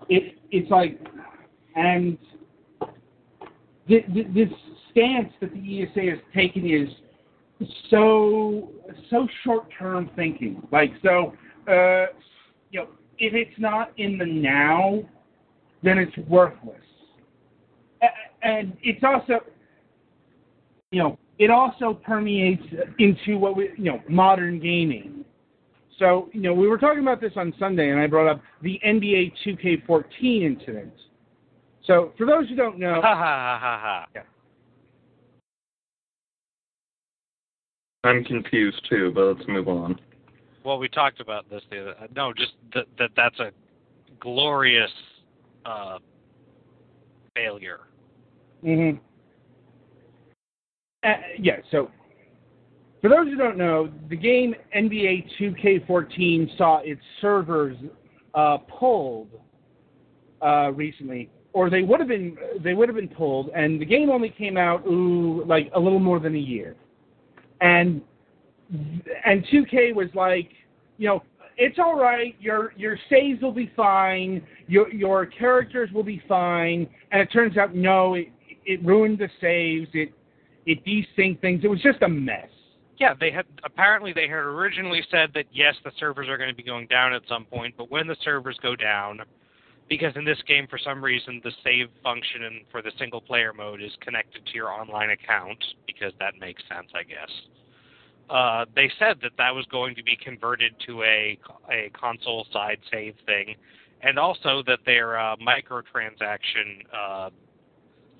it it's like, and th- th- this stance that the ESA has taken is so so short term thinking. Like so, uh, you know, if it's not in the now, then it's worthless. And it's also, you know, it also permeates into what we, you know, modern gaming. So, you know, we were talking about this on Sunday, and I brought up the NBA 2K14 incident. So, for those who don't know, Ha ha ha ha ha. I'm confused too, but let's move on. Well, we talked about this the other. No, just that, that that's a glorious uh, failure. Mm-hmm. Uh, yeah, so for those who don't know, the game NBA 2K14 saw its servers uh, pulled uh, recently, or they would have been they would have been pulled, and the game only came out ooh like a little more than a year, and and 2K was like, you know, it's all right. Your your saves will be fine. Your your characters will be fine. And it turns out no, it it ruined the saves. It it desynced things. It was just a mess. Yeah, they had apparently they had originally said that yes, the servers are going to be going down at some point, but when the servers go down, because in this game for some reason the save function for the single player mode is connected to your online account because that makes sense, I guess. Uh, they said that that was going to be converted to a a console side save thing, and also that their uh, microtransaction uh,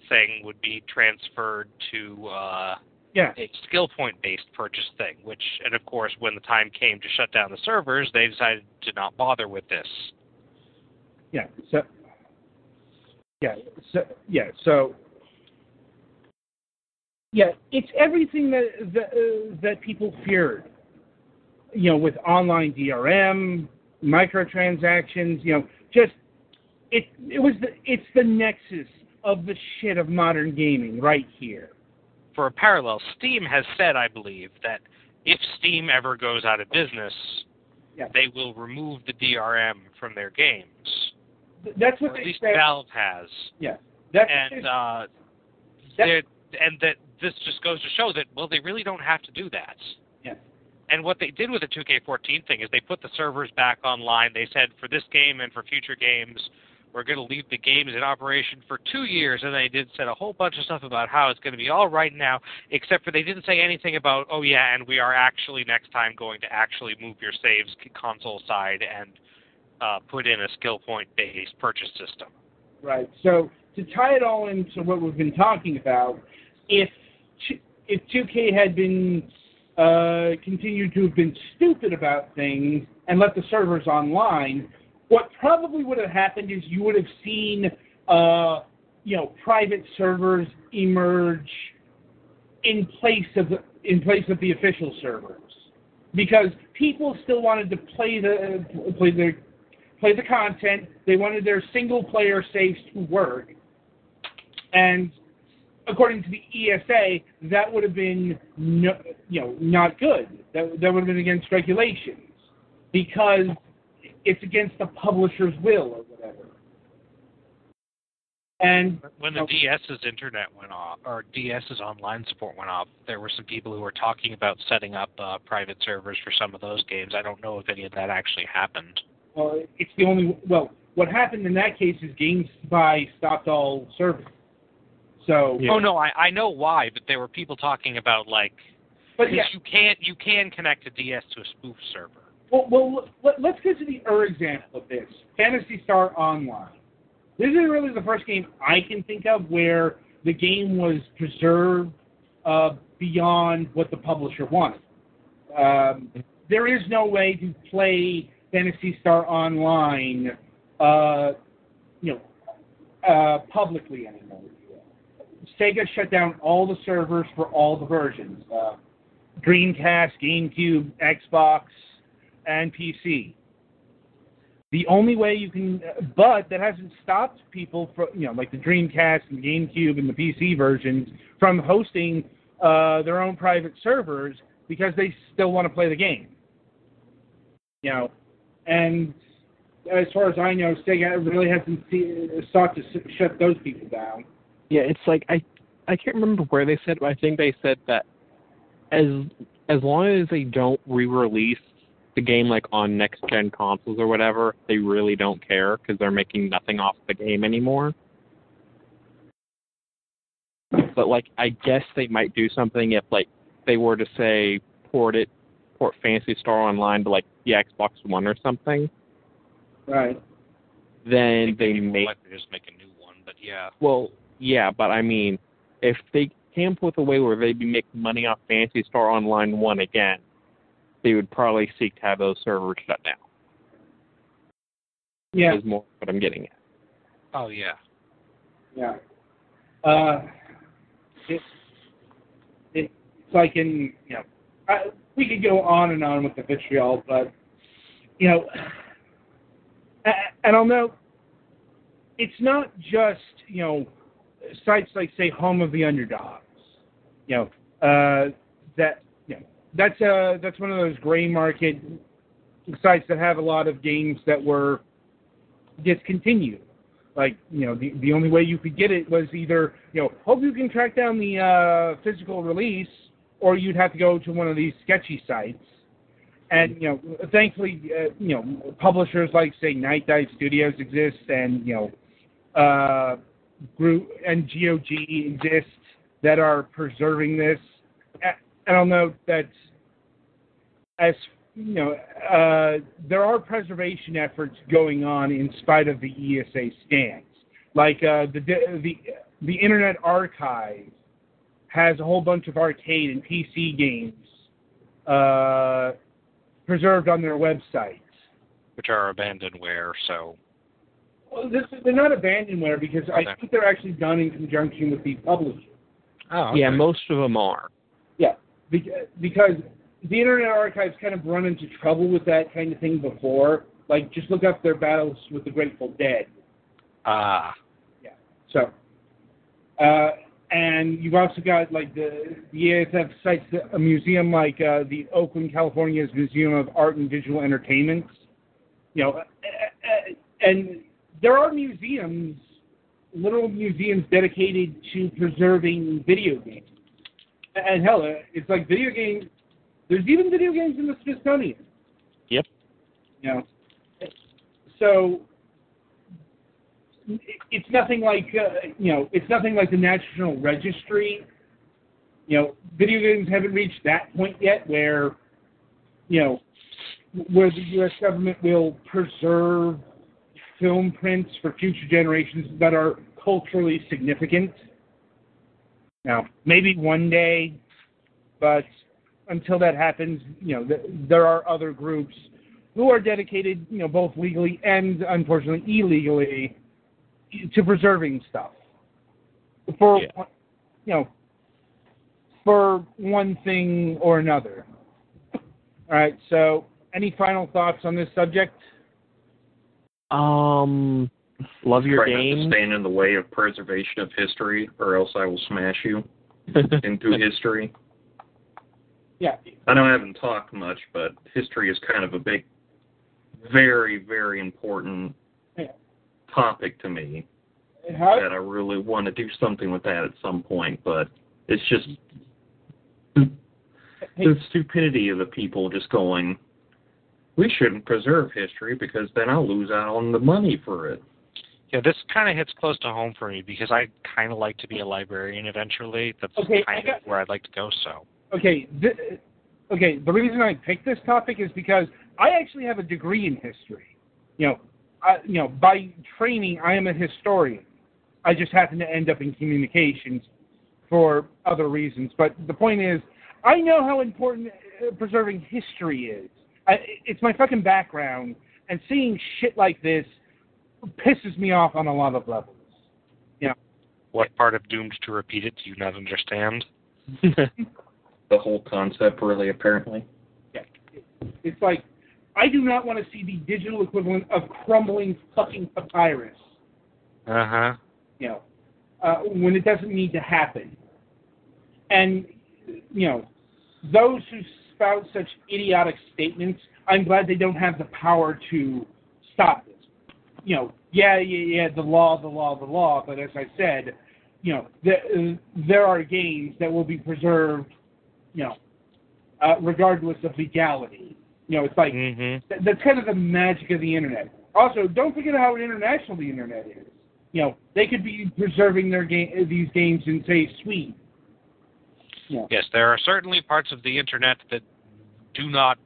thing would be transferred to uh, Yeah. a skill point based purchase thing. Which, and of course, when the time came to shut down the servers, they decided to not bother with this. Yeah. So. Yeah. So yeah. So. Yeah, it's everything that that, uh, that people feared. You know, with online DRM, microtransactions. You know, just it. It was the. It's the nexus of the shit of modern gaming right here. For a parallel, Steam has said, I believe, that if Steam ever goes out of business, Yeah. they will remove the DRM from their games. That's Or what at they least said. Valve has. Yeah. That's and uh, and that this just goes to show that well, they really don't have to do that. Yeah. And what they did with the 2K14 thing is they put the servers back online. They said for this game and for future games, we're going to leave the games in operation for two years. And they did said a whole bunch of stuff about how it's going to be all right now, except for they didn't say anything about oh yeah, and we are actually next time going to actually move your saves console side and uh, put in a skill point based purchase system. Right. So to tie it all into what we've been talking about, if if 2K had been uh, continued to have been stupid about things and let the servers online, what probably would have happened is you would have seen, uh, you know, private servers emerge in place of the, in place of the official servers, because people still wanted to play the play their play the content. They wanted their single player saves to work, and according to the ESA, that would have been no, you know not good. That that would have been against regulations because it's against the publisher's will or whatever. And When the DS's internet went off, or DS's online support went off, there were some people who were talking about setting up uh, private servers for some of those games. I don't know if any of that actually happened. well, it's the only well. What happened in that case is GameSpy stopped all service. So, Yeah. Oh no, I I know why, but there were people talking about like but because yeah, you can't you can connect a DS to a spoof server. Well, well let, let's get to the er example of this Phantasy Star Online. This is really the first game I can think of where the game was preserved uh, beyond what the publisher wanted. Um, there is no way to play Phantasy Star Online, uh, you know, uh, publicly anymore. Sega shut down all the servers for all the versions. Uh, Dreamcast, GameCube, Xbox, and PC. The only way you can, but that hasn't stopped people from, you know, like the Dreamcast and GameCube and the PC versions from hosting uh, their own private servers because they still want to play the game. You know, and as far as I know, Sega really hasn't see, sought to shut those people down. Yeah, it's like I I can't remember where they said, but I think they said that as as long as they don't re-release the game like on next gen consoles or whatever, they really don't care because they're making nothing off the game anymore. But like, I guess they might do something if like they were to say port it, port Phantasy Star Online to like the Xbox One or something. Right. Then think they maybe may we'll just make a new one, but yeah. Well, yeah, but I mean, if they came up with a way where they'd be making money off Phantasy Star Online 1 again, they would probably seek to have those servers shut down. Yeah. Is more what I'm getting at. Oh yeah. Yeah. Uh, it, it, it's like in, you know, I, we could go on and on with the vitriol, but, you know, I, I don't know. It's not just, you know, sites like, say, Home of the Underdogs, you know, uh, that, you know, that's, uh, that's one of those gray market sites that have a lot of games that were discontinued. Like you know the the only way you could get it was either you know hope you can track down the uh, physical release or you'd have to go to one of these sketchy sites. And you know thankfully uh, you know publishers like say Nightdive Studios exist and you know uh, group and GOG exists that are preserving this. I don't know that as you know, uh, there are preservation efforts going on in spite of the ESA stance. Like uh, the the the Internet Archive has a whole bunch of arcade and PC games uh, preserved on their websites. Which are abandonware, so Well, this, they're not abandonware because I think they're actually done in conjunction with the publisher. Oh Yeah, most of them are. Yeah, beca- because the Internet Archive's kind of run into trouble with that kind of thing before. Like, just look up their battles with the Grateful Dead. Ah. Yeah. So, uh, and you've also got like the the ASF sites a museum like uh, the Oakland, California's Museum of Art and Visual Entertainment. You know, uh, uh, and there are museums, literal museums dedicated to preserving video games. And hell, it's like video games. There's even video games in the Smithsonian. Yep. You know, so it's nothing like uh, you know, it's nothing like the National Registry. You know, video games haven't reached that point yet where, you know, where the U.S. government will preserve film prints for future generations that are culturally significant. Now, maybe one day, but until that happens, you know, th- there are other groups who are dedicated, you know, both legally and unfortunately illegally to preserving stuff for, Yeah. you know, for one thing or another. All right. So, any final thoughts on this subject? Um, love your Try not to stand in the way of preservation of history, or else I will smash you (laughs) into history. Yeah. I know I haven't talked much, but history is kind of a big, very, very important Yeah. topic to me. How, That I really want to do something with that at some point, but it's just hey, the stupidity of the people just going, we shouldn't preserve history because then I'll lose out on the money for it. Yeah, this kind of hits close to home for me because I kind of like to be a librarian eventually. That's Okay, kind of where I'd like to go. So, okay, th- okay. The reason I picked this topic is because I actually have a degree in history. You know, I, you know, by training, I am a historian. I just happen to end up in communications for other reasons. But the point is, I know how important uh, preserving history is. I, it's my fucking background, and seeing shit like this pisses me off on a lot of levels. what part of Doomed to Repeat It do you not understand? (laughs) The whole concept, really, apparently. Yeah. It's like I do not want to see the digital equivalent of crumbling fucking papyrus. Uh huh. You know, uh, when it doesn't need to happen. And you know, those who spout such idiotic statements, I'm glad they don't have the power to stop this. You know, yeah, yeah, yeah, the law, the law, the law. But as I said, you know, the, uh, there are games that will be preserved. You know, uh, regardless of legality. You know, it's like hmm Th- that's kind of the magic of the internet. Also, don't forget how international the internet is. You know, they could be preserving their game these games in say Sweden. Yeah. Yes, there are certainly parts of the internet that do not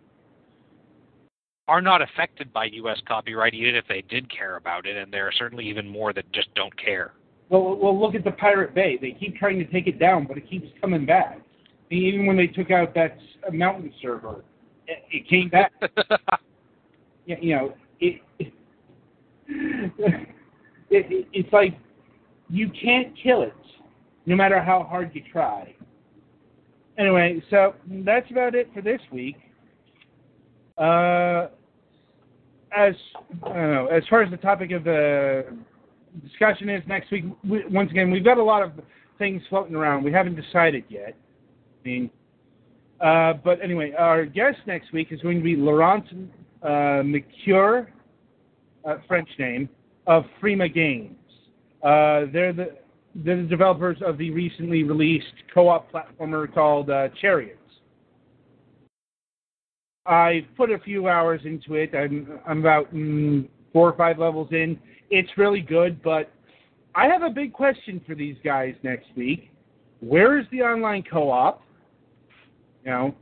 are not affected by U.S. copyright, even if they did care about it, and there are certainly even more that just don't care. Well, well, look at the Pirate Bay. They keep trying to take it down, but it keeps coming back. Even when they took out that uh, mountain server, it, it came back. (laughs) Yeah, you know, it, it, (laughs) it, it it's like you can't kill it, no matter how hard you try. Anyway, so that's about it for this week. Uh, as I don't know, as far as the topic of the discussion is next week, we, once again, we've got a lot of things floating around. We haven't decided yet. Uh, but anyway, our guest next week is going to be Laurent uh, Mercure, uh, French name, of Frima Games. Uh, they're the they're the developers of the recently released co-op platformer called uh, Chariots. I've put a few hours into it. I'm I'm about mm, four or five levels in. It's really good, but I have a big question for these guys next week. Where is the online co-op? You know,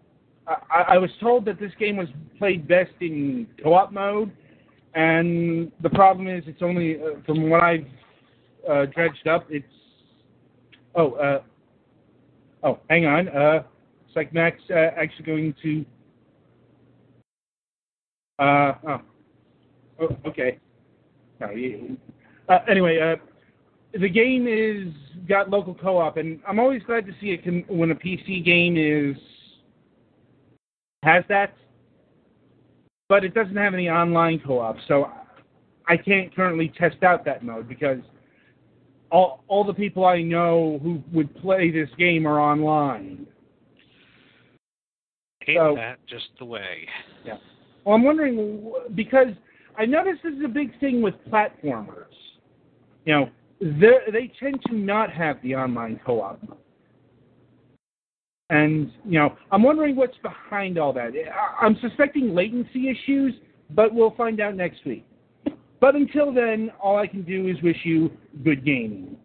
I, I was told that this game was played best in co-op mode, and the problem is it's only uh, from what I've uh, dredged up. It's oh uh, oh hang on. Uh, it's like Max uh, actually going to. Uh oh. oh okay. No, you, uh, anyway, uh, the game is got local co-op, and I'm always glad to see it when a PC game is has that, but it doesn't have any online co-op, so I can't currently test out that mode because all all the people I know who would play this game are online. Hate So- that just the way. Yeah. Well, I'm wondering because I noticed this is a big thing with platformers. You know, they they tend to not have the online co-op. And you know, I'm wondering what's behind all that. I'm suspecting latency issues, but we'll find out next week. But until then, all I can do is wish you good gaming.